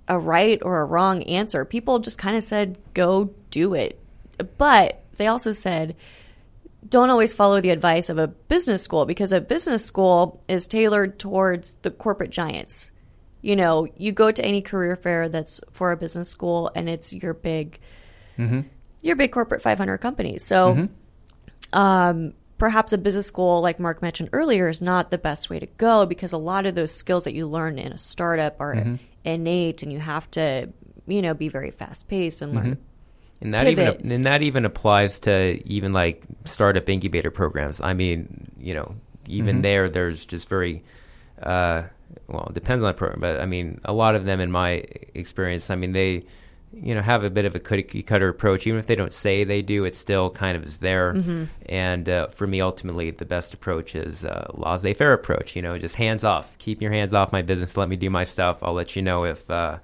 a right or a wrong answer. People just kind of said, "Go do it," but they also said don't always follow the advice of a business school because a business school is tailored towards the corporate giants. You know, you go to any career fair that's for a business school and it's your big mm-hmm. your big corporate 500 companies. So mm-hmm. um, perhaps a business school like Mark mentioned earlier is not the best way to go because a lot of those skills that you learn in a startup are mm-hmm. innate and you have to you know, be very fast paced and learn. Mm-hmm. And that Pivot. even and that even applies to even like startup incubator programs. I mean, you know, even Mhm. there, there's just very, uh, well, it depends on the program, but I mean, a lot of them, in my experience, I mean, they, you know, have a bit of a cookie cutter approach. Even if they don't say they do, it still kind of is there. Mm-hmm. And uh, for me, ultimately, the best approach is uh, laissez-faire approach. You know, just hands off. Keep your hands off my business. Let me do my stuff. I'll let you know if uh,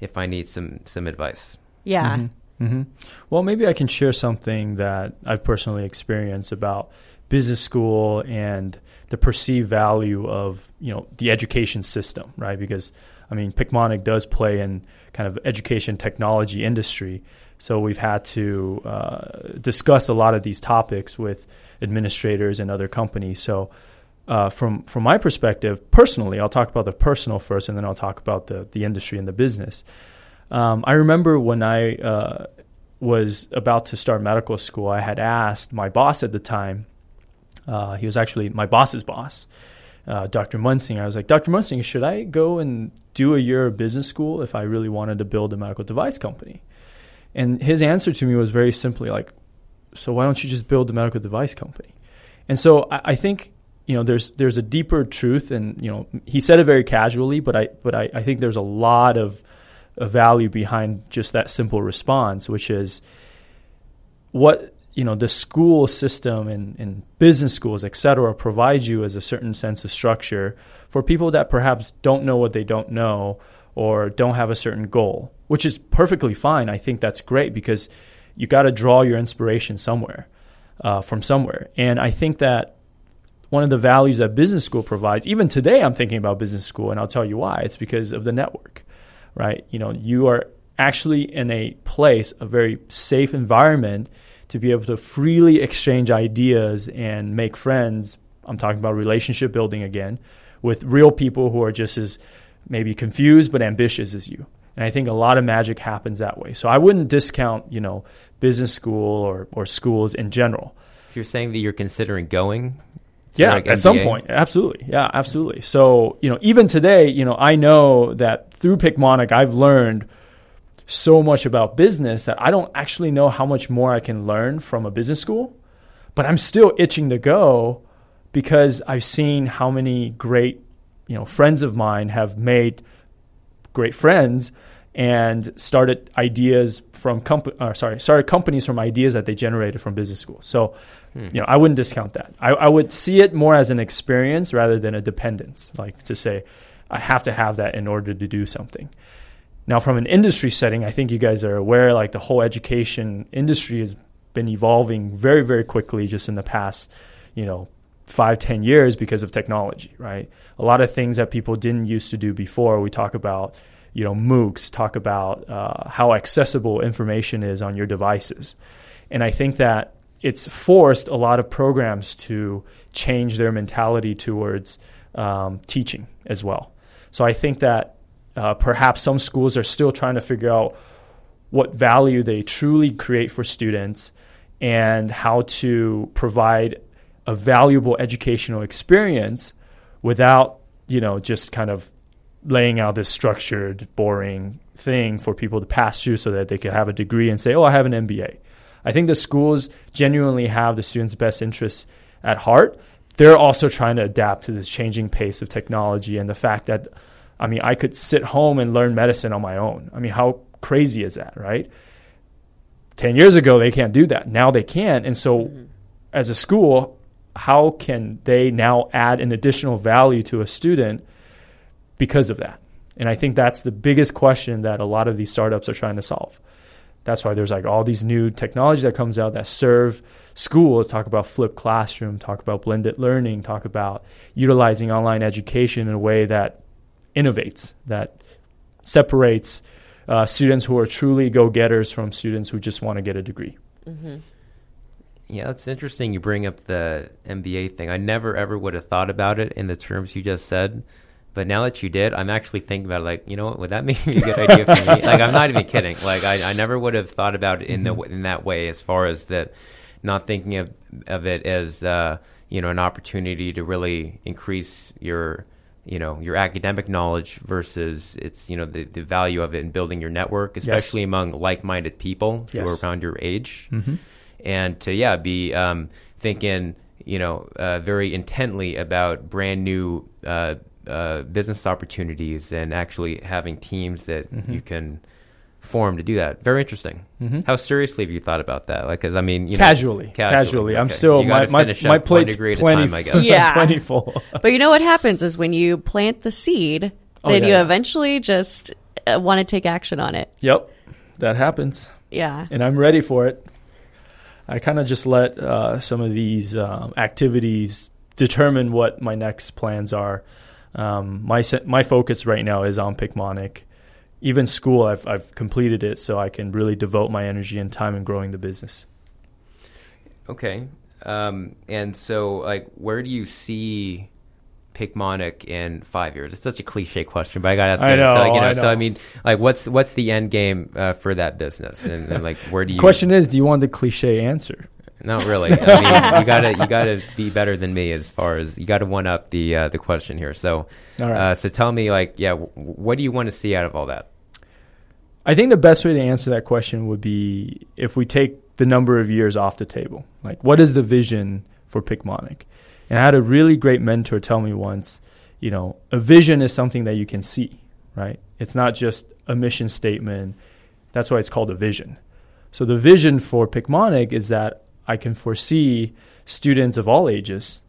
if I need some some advice. Yeah. hmm hmm Well, maybe I can share something that I've personally experienced about business school and the perceived value of you know the education system, right? Because I mean, Picmonic does play in kind of education technology industry, so we've had to uh, discuss a lot of these topics with administrators and other companies. So. Uh, from from my perspective, personally, I'll talk about the personal first, and then I'll talk about the the industry and the business. Um, I remember when I uh, was about to start medical school, I had asked my boss at the time. Uh, he was actually my boss's boss, uh, Dr. Munsing. I was like, Dr. Munsing, should I go and do a year of business school if I really wanted to build a medical device company? And his answer to me was very simply like, so why don't you just build a medical device company? And so I, I think you know there's there's a deeper truth, and you know he said it very casually, but I but I, I think there's a lot of a value behind just that simple response, which is what you know the school system and, and business schools, et cetera, provide you as a certain sense of structure for people that perhaps don't know what they don't know or don't have a certain goal, which is perfectly fine. I think that's great because you got to draw your inspiration somewhere uh, from somewhere, and I think that one of the values that business school provides, even today, I'm thinking about business school, and I'll tell you why. It's because of the network right? You know, you are actually in a place, a very safe environment to be able to freely exchange ideas and make friends. I'm talking about relationship building again with real people who are just as maybe confused but ambitious as you. And I think a lot of magic happens that way. So I wouldn't discount, you know, business school or, or schools in general. If you're saying that you're considering going, Yeah, like, at some point, absolutely. Yeah, absolutely. So you know, even today, you know, I know that through Picmonic, I've learned so much about business that I don't actually know how much more I can learn from a business school, but I'm still itching to go because I've seen how many great, you know, friends of mine have made great friends and started ideas from comp- uh, sorry, started companies from ideas that they generated from business school. So, you know, I wouldn't discount that. I, I would see it more as an experience rather than a dependence, like to say, I have to have that in order to do something. Now, from an industry setting, I think you guys are aware, like the whole education industry has been evolving very, very quickly just in the past, you know, five, ten years because of technology, right? A lot of things that people didn't used to do before. We talk about, you know, MOOCs, talk about uh, how accessible information is on your devices. And I think that it's forced a lot of programs to change their mentality towards um, teaching as well. So I think that uh, perhaps some schools are still trying to figure out what value they truly create for students and how to provide a valuable educational experience without, you know, just kind of laying out this structured, boring thing for people to pass through so that they can have a degree and say, oh, I have an MBA. I think the schools genuinely have the students' best interests at heart. They're also trying to adapt to this changing pace of technology and the fact that, I mean, I could sit home and learn medicine on my own. I mean, how crazy is that, right? 10 years ago, they can't do that. Now they can. And so, mm-hmm. as a school, how can they now add an additional value to a student because of that? And I think that's the biggest question that a lot of these startups are trying to solve. That's why there's like all these new technology that comes out that serve schools. Talk about flipped classroom, talk about blended learning, talk about utilizing online education in a way that innovates, that separates uh, students who are truly go-getters from students who just want to get a degree. Yeah, it's interesting you bring up the MBA thing. I never ever would have thought about it in the terms you just said. But now that you did, I'm actually thinking about it like, you know what, would that be [LAUGHS] a good idea for me? Like, I'm not even kidding. Like, I, I never would have thought about it in, the, in that way as far as that, not thinking of, of it as, uh, you know, an opportunity to really increase your you know your academic knowledge versus it's you know the, the value of it in building your network especially yes. among like-minded people yes. who are around your age mm-hmm. and to yeah be um, thinking you know uh, very intently about brand new uh, uh, business opportunities and actually having teams that mm-hmm. you can form to do that. Very interesting. Mm-hmm. How seriously have you thought about that? Like, because I mean, you casually, know, casually. casually. Okay. I'm still my my, my plate's plenty, time, I guess. [LAUGHS] Yeah, plenty full. but you know what happens is when you plant the seed, oh, then yeah, you yeah. eventually just uh, want to take action on it. Yep, that happens. Yeah, and I'm ready for it. I kind of just let uh, some of these um, activities determine what my next plans are. Um, my my focus right now is on Picmonic even school, I've, I've completed it so I can really devote my energy and time in growing the business. Okay. Um, and so, like, where do you see Picmonic in five years? It's such a cliche question, but I got to ask. I know, so, like, you know, I know. So, I mean, like, what's what's the end game uh, for that business? And, and, like, where do [LAUGHS] you? The question is, do you want the cliche answer? Not really. [LAUGHS] I mean, you gotta you gotta be better than me as far as you gotta one up the uh, the question here. So, uh, so tell me, like, yeah, w- what do you want to see out of all that? I think the best way to answer that question would be if we take the number of years off the table. Like, what is the vision for Picmonic? And I had a really great mentor tell me once, you know, a vision is something that you can see, right? It's not just a mission statement. That's why it's called a vision. So the vision for Picmonic is that I can foresee students of all ages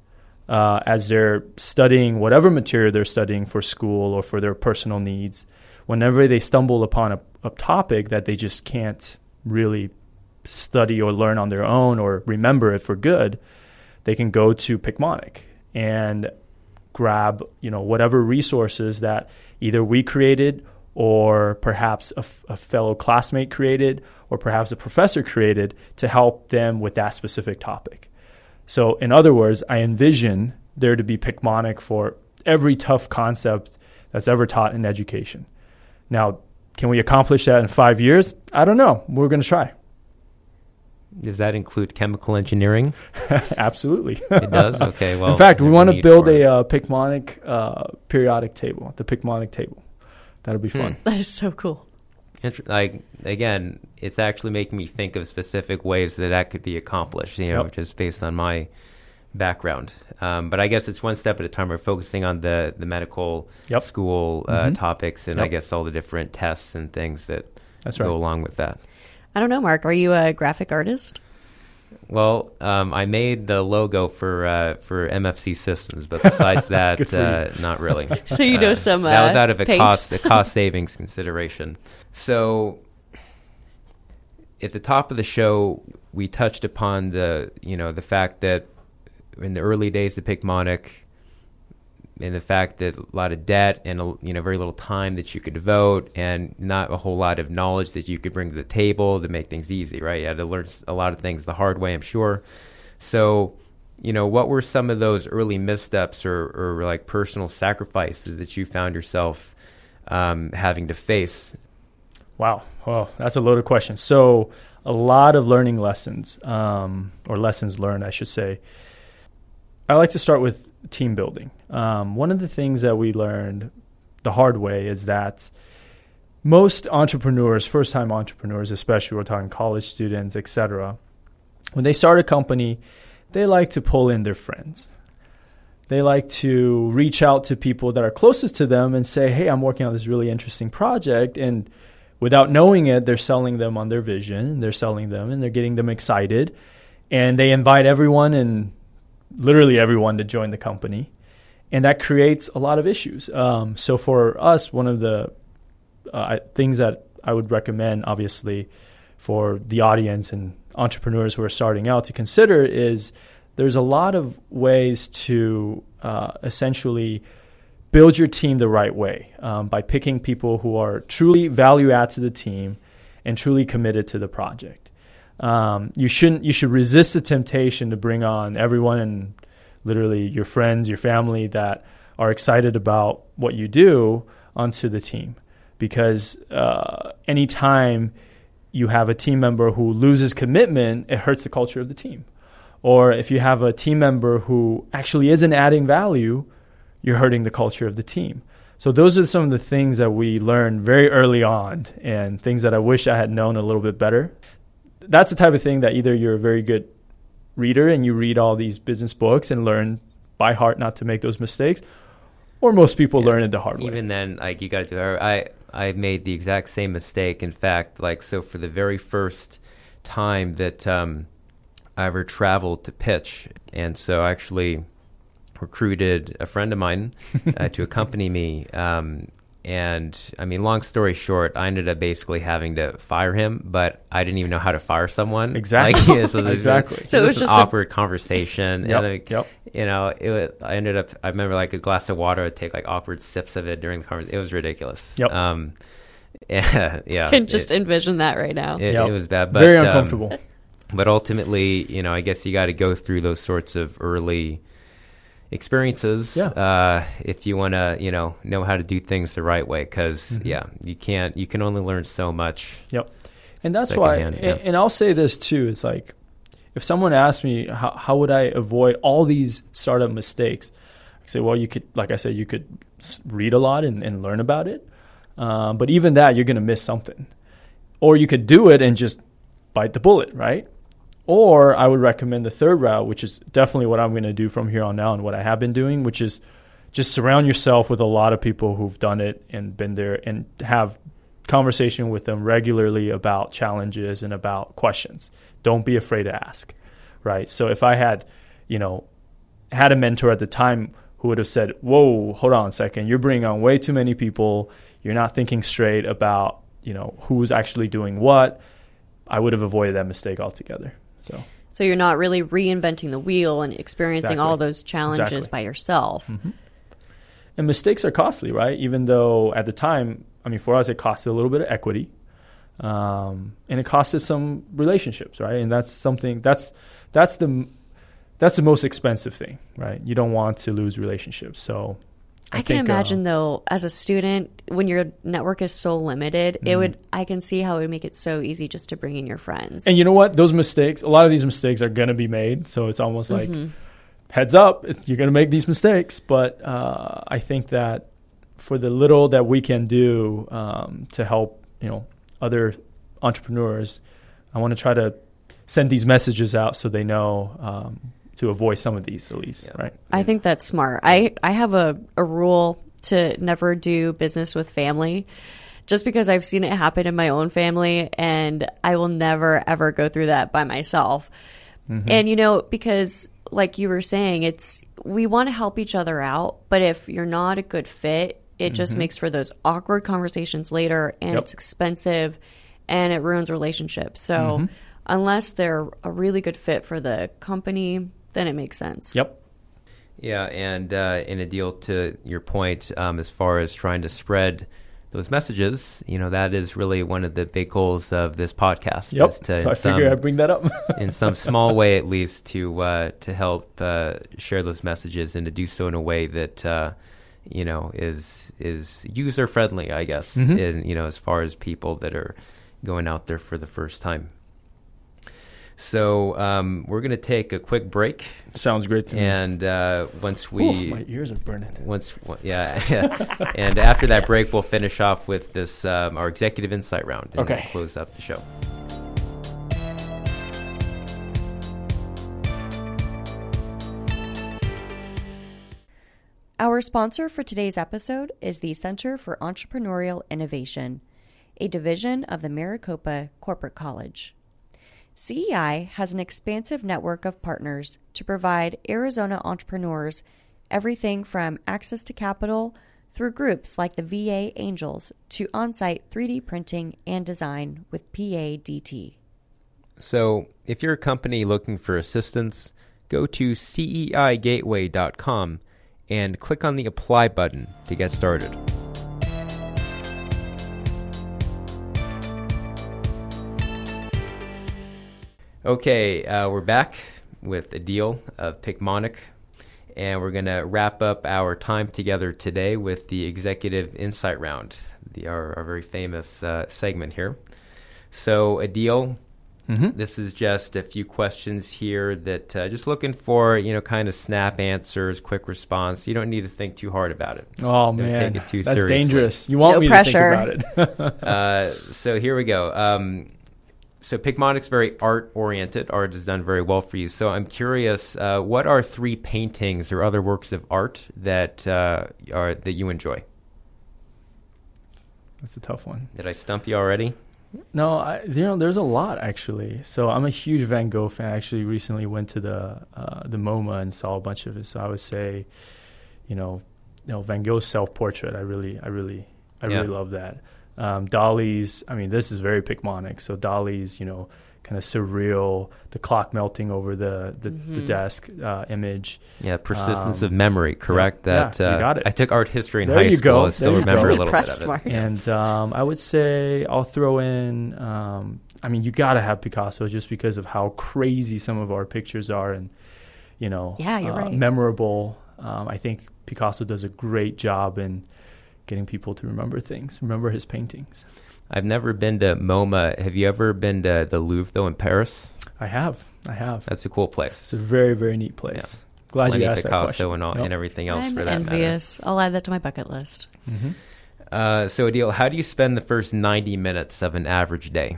uh, as they're studying whatever material they're studying for school or for their personal needs. Whenever they stumble upon a a topic that they just can't really study or learn on their own or remember it for good, they can go to Picmonic and grab you know whatever resources that either we created or perhaps a, f- a fellow classmate created or perhaps a professor created to help them with that specific topic. So in other words, I envision there to be Picmonic for every tough concept that's ever taught in education. Now, can we accomplish that in five years? I don't know. We're going to try. Does that include chemical engineering? [LAUGHS] Absolutely. it does. [LAUGHS] Okay. Well, in fact, we want to build a uh, Picmonic uh, periodic table, the Picmonic table. That'll be fun. Hmm. That is so cool. Like again, it's actually making me think of specific ways that that could be accomplished. You know, yep. just based on my background. Um, but I guess it's one step at a time. We're focusing on the the medical yep. school uh, mm-hmm. topics, and yep. I guess all the different tests and things that That's go right. along with that. I don't know, Mark. Are you a graphic artist? Well, um, I made the logo for uh, for MFC Systems, but besides [LAUGHS] that, uh, not really. [LAUGHS] so you know uh, some. that was uh, out of a paint. cost a cost savings consideration. So, at the top of the show, we touched upon the you know the fact that in the early days of Picmonic, and the fact that a lot of debt and you know very little time that you could devote, and not a whole lot of knowledge that you could bring to the table to make things easy. Right? You had to learn a lot of things the hard way, I'm sure. So, you know, what were some of those early missteps or, or like personal sacrifices that you found yourself um, having to face? Wow, well, that's a loaded question. So, a lot of learning lessons, um, or lessons learned, I should say. I like to start with team building. Um, one of the things that we learned the hard way is that most entrepreneurs, first time entrepreneurs, especially we're talking college students, etc., when they start a company, they like to pull in their friends. They like to reach out to people that are closest to them and say, Hey, I'm working on this really interesting project. And without knowing it, they're selling them on their vision, they're selling them and they're getting them excited. And they invite everyone and literally everyone to join the company. And that creates a lot of issues. Um, so for us, one of the uh, things that I would recommend, obviously, for the audience and entrepreneurs who are starting out to consider is there's a lot of ways to uh, essentially build your team the right way um, by picking people who are truly value add to the team and truly committed to the project um, you shouldn't you should resist the temptation to bring on everyone and literally your friends your family that are excited about what you do onto the team because uh, anytime you have a team member who loses commitment it hurts the culture of the team or if you have a team member who actually isn't adding value you're hurting the culture of the team. So those are some of the things that we learned very early on and things that I wish I had known a little bit better. That's the type of thing that either you're a very good reader and you read all these business books and learn by heart not to make those mistakes, or most people yeah. learn it the hard way. Even then, like you got to do. I I made the exact same mistake. In fact, like so for the very first time that um, I ever traveled to pitch, and so I actually recruited a friend of mine uh, to accompany me. Um, and I mean, long story short, I ended up basically having to fire him, but I didn't even know how to fire someone. Exactly. Like, [LAUGHS] yeah, so [LAUGHS] exactly. Was, so it was just an awkward conversation. Yep, and like, yep. you know, it was, I ended up. I remember like a glass of water. I'd take like awkward sips of it during the conversation. It was ridiculous. Yep. Um, [LAUGHS] yeah, yeah. Can just it, envision that right now. It, yep. it was bad, but very um, uncomfortable. Um, but ultimately, you know, I guess you got to go through those sorts of early experiences yeah. uh, if you want to you know know how to do things the right way because mm-hmm. yeah you can't you can only learn so much yep and that's why and, yeah. and, i'll say this too it's like if someone asks me how, how would i avoid all these startup mistakes i say well you could like i said you could read a lot and, and learn about it um, but even that you're going to miss something or you could do it and just bite the bullet right or I would recommend the third route, which is definitely what I'm going to do from here on out and what I have been doing, which is just surround yourself with a lot of people who've done it and been there and have conversation with them regularly about challenges and about questions. Don't be afraid to ask, right? So if I had, you know, had a mentor at the time who would have said, "Whoa, hold on a second. You're bringing on way too many people. You're not thinking straight about, you know, who's actually doing what." I would have avoided that mistake altogether. So. So you're not really reinventing the wheel and experiencing exactly. all those challenges exactly. by yourself. Mm-hmm. And mistakes are costly, right? Even though at the time, I mean, for us, it costed a little bit of equity, um, and it costed some relationships, right? And that's something that's that's the that's the most expensive thing, right? You don't want to lose relationships, so I, I can think, imagine uh, though, as a student, when your network is so limited, mm-hmm. it would. I can see how it would make it so easy just to bring in your friends. And you know what? Those mistakes, a lot of these mistakes are going to be made. So it's almost like mm-hmm. heads up, you're going to make these mistakes. But uh, I think that for the little that we can do um, to help, you know, other entrepreneurs, I want to try to send these messages out so they know um, to avoid some of these at least, yeah. right? I think that's smart. I, I have a, a rule to never do business with family just because I've seen it happen in my own family and I will never ever go through that by myself. Mm-hmm. And you know, because like you were saying, it's we want to help each other out, but if you're not a good fit, it mm-hmm. just makes for those awkward conversations later and yep. it's expensive and it ruins relationships. So mm-hmm. unless they're a really good fit for the company, then it makes sense. Yep. Yeah, and uh, in a deal to your point, um, as far as trying to spread those messages, you know, that is really one of the big goals of this podcast. Yep. To, so I some, figure I'd bring that up [LAUGHS] in some small way, at least, to uh, to help uh, share those messages and to do so in a way that uh, you know is is user friendly, I guess. Mm-hmm. In you know, as far as people that are going out there for the first time. So um, we're going to take a quick break. Sounds great to me. And uh, once we, Ooh, my ears are burning. Once, yeah, [LAUGHS] and after that break, we'll finish off with this um, our executive insight round. And okay. Close up the show. Our sponsor for today's episode is the Center for Entrepreneurial Innovation, a division of the Maricopa Corporate College. CEI has an expansive network of partners to provide Arizona entrepreneurs everything from access to capital through groups like the VA Angels to on site 3D printing and design with PADT. So, if you're a company looking for assistance, go to CEIGateway.com and click on the apply button to get started. Okay, uh, we're back with Adil of Picmonic, and we're going to wrap up our time together today with the Executive Insight Round, the, our, our very famous uh, segment here. So, Adil, Mhm. This is just a few questions here that uh, just looking for, you know, kind of snap answers, quick response. You don't need to think too hard about it. Oh Don't man, take it too that's seriously. dangerous. You want No me pressure. to think about it? [LAUGHS] Uh, so here we go. Um, so Picmonic's very art oriented. Art has done very well for you. So I'm curious, uh, what are three paintings or other works of art that uh, are that you enjoy? that's a tough one. Did I stump you already? No, I, you know, there's a lot actually. So I'm a huge Van Gogh fan. I actually recently went to the uh, the MoMA and saw a bunch of it. So I would say, you know, you know, Van Gogh's self portrait. I really, I really, I Yeah. really love that. Um, Dali's. I mean, this is very Picmonic. So Dali's, you know, kind of surreal, the clock melting over the the, the Mhm. desk uh, image. Yeah, persistence Um, of memory. Correct. yeah, that you uh, got it. I took art history in There high you school. go. I still There remember go. a little bit of it. Mark. And um, I would say I'll throw in. Um, I mean, you got to have Picasso just because of how crazy some of our pictures are, and you know, Yeah, you're uh, right. memorable. Um, I think Picasso does a great job in getting people to remember things, remember his paintings. I've never been to MoMA. Have you ever been to the Louvre though in Paris? I have, I have. That's a cool place. It's a very, very neat place. Glad Plenty you of asked that Picasso question. and all Yep. and everything else I'm for that matter. envious. I'll add that to my bucket list. Mhm. Uh, so, Adil, how do you spend the first 90 minutes of an average day?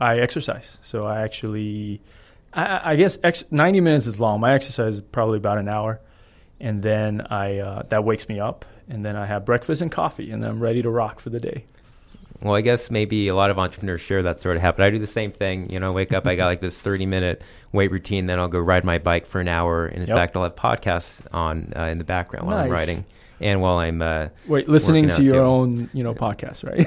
I exercise, so I actually, I- I, I guess ex- ninety minutes is long. My exercise is probably about an hour, and then I uh, that wakes me up, and then I have breakfast and coffee, and then I'm ready to rock for the day. Well, I guess maybe a lot of entrepreneurs share that sort of habit. I do the same thing. You know, I wake up, I got like this 30 minute weight routine, then I'll go ride my bike for an hour. And in Yep. fact, I'll have podcasts on uh, in the background while I'm Nice. riding and while I'm, uh, Wait, listening to your too. own, you know, podcast, right?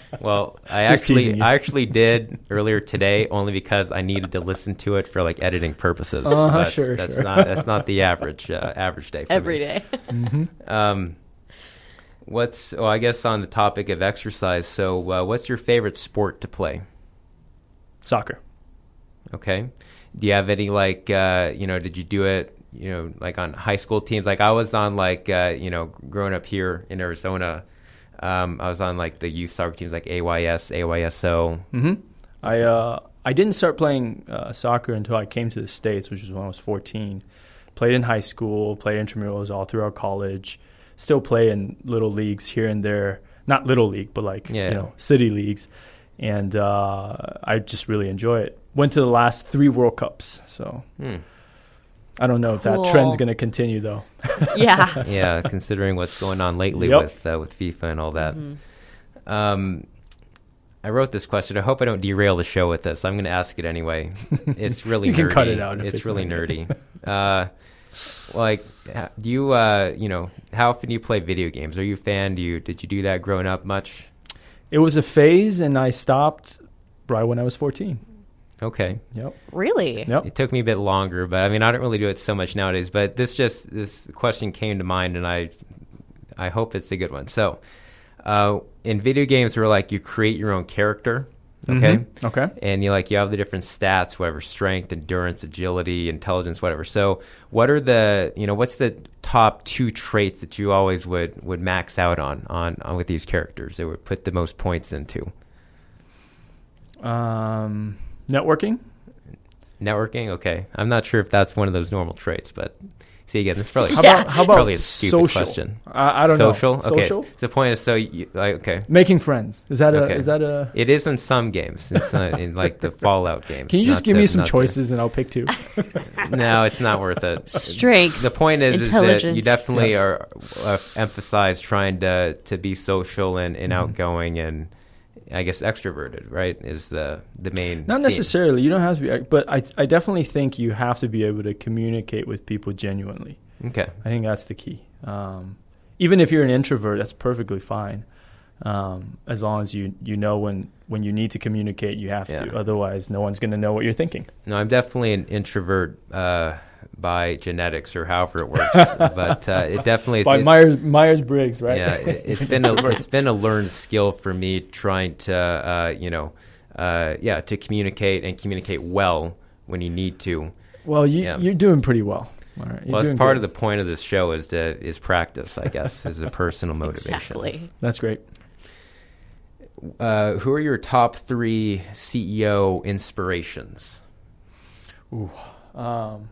[LAUGHS] well, I actually. I actually did earlier today only because I needed to listen to it for like editing purposes. Uh-huh, that's, sure, that's sure. not, that's not the average, uh, average day for Every me. day. [LAUGHS] hmm Um, what's well, I guess on the topic of exercise. So, uh, what's your favorite sport to play? Soccer. Okay, do you have any like uh, you know? Did you do it? You know, like on high school teams. Like I was on like uh, you know, growing up here in Arizona. Um, I was on like the youth soccer teams, like AYS, AYSO. hmm I uh, I didn't start playing uh, soccer until I came to the states, which was when I was 14. Played in high school, played intramurals all throughout college. Still play in little leagues here and there. Not little league, but like Yeah. you know city leagues. And uh, I just really enjoy it. Went to the last three World Cups, so Hmm. I don't know if that trend's going to continue though. [LAUGHS] yeah. [LAUGHS] Yeah, considering what's going on lately Yep. with uh, with FIFA and all that. Mhm. Um, I wrote this question. I hope I don't derail the show with this. I'm going to ask it anyway. [LAUGHS] It's really You can nerdy. cut it out if It's, it's really not nerdy. uh, like, do you uh, you know how often do you play video games? Are you a fan? Do you did you do that growing up much? It was a phase, and I stopped right when I was 14. Okay, Yep. Really? Yep. it took me a bit longer, but I mean I don't really do it so much nowadays. But this just this question came to mind, and I I hope it's a good one. So, uh, in video games, where like you create your own character. Okay. Mhm. Okay. and you like you have the different stats whatever strength endurance agility intelligence whatever so what are the you know what's the top two traits that you always would would max out on on, on with these characters that would put the most points into Um, networking. networking okay i'm not sure if that's one of those normal traits but see again this is probably How Yeah. about how about probably a stupid social? question I, I don't social know. okay Social. so the point is so you, like okay Making friends. Is that a? Okay. Is that a? it is in some games it's not in like the [LAUGHS] fallout games Can you just give to- me some not to- choices and I'll pick two? [LAUGHS] no it's not worth it Strength. the point is, is that you definitely Yes. are uh, emphasize trying to to be social and, and Mhm. outgoing and I guess extroverted, right? Is the the main Not theme. necessarily. You don't have to be, but I I definitely think you have to be able to communicate with people genuinely. Okay, I think that's the key. Um, even if you're an introvert, that's perfectly fine. Um, as long as you you know when when you need to communicate, you have Yeah. to. Otherwise, no one's going to know what you're thinking. no, I'm definitely an introvert uh, by genetics or however it works, [LAUGHS] but uh, it definitely. By it- Myers Myers Briggs, right? Yeah, it, it's [LAUGHS] been a it's been a learned skill for me trying to uh, you know uh, yeah to communicate and communicate well when you need to. well, you Yeah. you're doing pretty well. All right, well, that's part good. of the point of this show is to is practice, I guess, is a personal [LAUGHS] motivation. Exactly. That's great. uh, who are your top three CEO inspirations? Ooh. Um,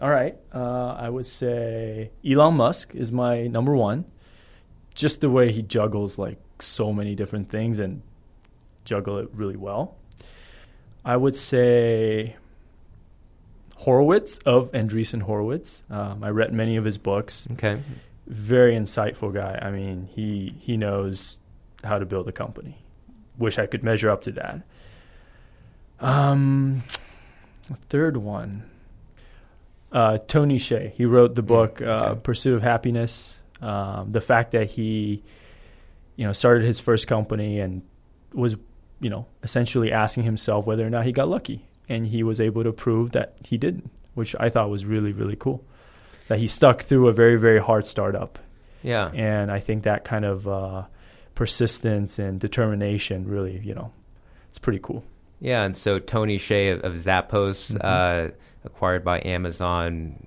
all right. Uh, I would say Elon Musk is my number one. Just the way he juggles like so many different things and juggle it really well. I would say Horowitz of Andreessen Horowitz. Um, I read many of his books. Okay. Very insightful guy. I mean, he he knows how to build a company. Wish I could measure up to that. Um, third one, uh, Tony Hsieh. He wrote the book uh, okay. Pursuit of Happiness. Um, the fact that he, you know, started his first company and was, you know, essentially asking himself whether or not he got lucky, and he was able to prove that he didn't, which I thought was really really cool. That he stuck through a very very hard startup, Yeah. and I think that kind of uh, persistence and determination really, you know, it's pretty cool. Yeah, and so Tony Hsieh of, of Zappos, Mhm. Acquired by Amazon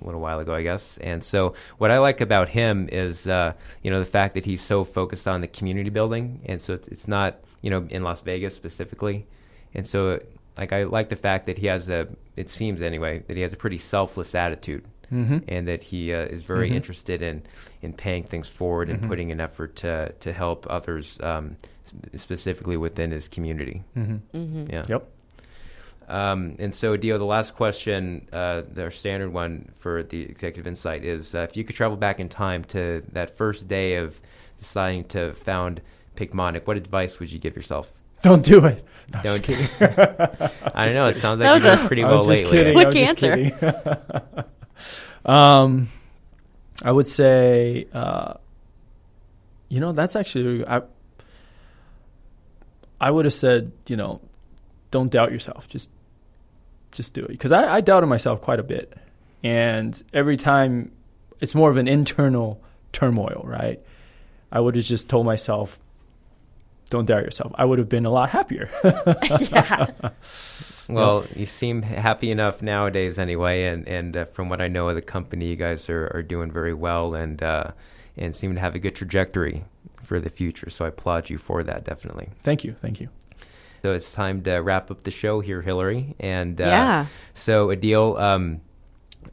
a little while ago, I guess. And so what I like about him is, uh, you know, the fact that he's so focused on the community building, and so it's, it's not, you know, in Las Vegas specifically. And so, like, I like the fact that he has a, it seems anyway, that he has a pretty selfless attitude. Mm-hmm. And that he uh, is very Mhm. interested in, in paying things forward and Mhm. putting an effort to to help others, um, specifically within his community. Mm-hmm. Mm-hmm. Yeah. Yep. Um, and so, Dio, the last question, uh, our standard one for the executive insight is: uh, if you could travel back in time to that first day of deciding to found Picmonic, what advice would you give yourself? Don't do it. No, I'm Don't- just kidding. [LAUGHS] I don't know. It sounds like was you a- did pretty I well was just lately. kidding. With I was just cancer. [LAUGHS] um, I would say, uh, you know, that's actually I. I would have said, you know, don't doubt yourself. Just, just do it. Because I, I doubted myself quite a bit, and every time, it's more of an internal turmoil, right? I would have just told myself, don't doubt yourself. I would have been a lot happier. [LAUGHS] yeah. [LAUGHS] Well, you seem happy enough nowadays, anyway. And and uh, from what I know of the company, you guys are, are doing very well and uh, and seem to have a good trajectory for the future. So I applaud you for that, definitely. thank you, thank you. So it's time to wrap up the show here, Hillary. And uh, yeah. So, Adil, um,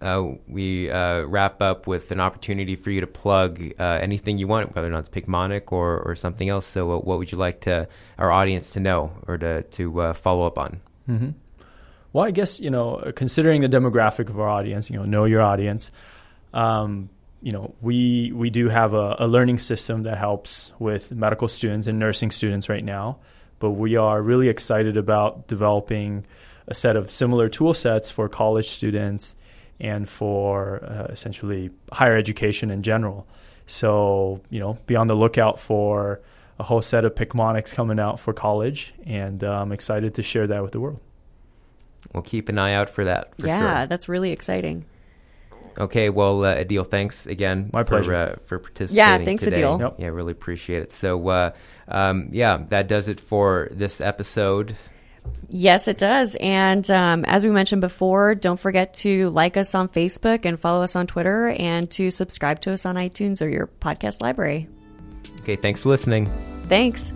uh, we uh, wrap up with an opportunity for you to plug uh, anything you want, whether or not it's Picmonic or, or something else. So, what, what would you like to our audience to know or to to uh, follow up on? hmm Well, I guess you know, considering the demographic of our audience, you know, know your audience. Um, you know, we we do have a, a learning system that helps with medical students and nursing students right now, but we are really excited about developing a set of similar tool sets for college students and for uh, essentially higher education in general. So, you know, be on the lookout for a whole set of Picmonics coming out for college, and uh, I'm excited to share that with the world. We'll keep an eye out for that. For yeah, sure. that's really exciting. Okay. Well, uh, Adil, thanks again. My for, pleasure. Uh, for participating. Yeah, thanks, today. Adil. Yep. Yeah, really appreciate it. So, uh, um, yeah, that does it for this episode. Yes, it does. And um, as we mentioned before, don't forget to like us on Facebook and follow us on Twitter and to subscribe to us on iTunes or your podcast library. Okay. Thanks for listening. Thanks.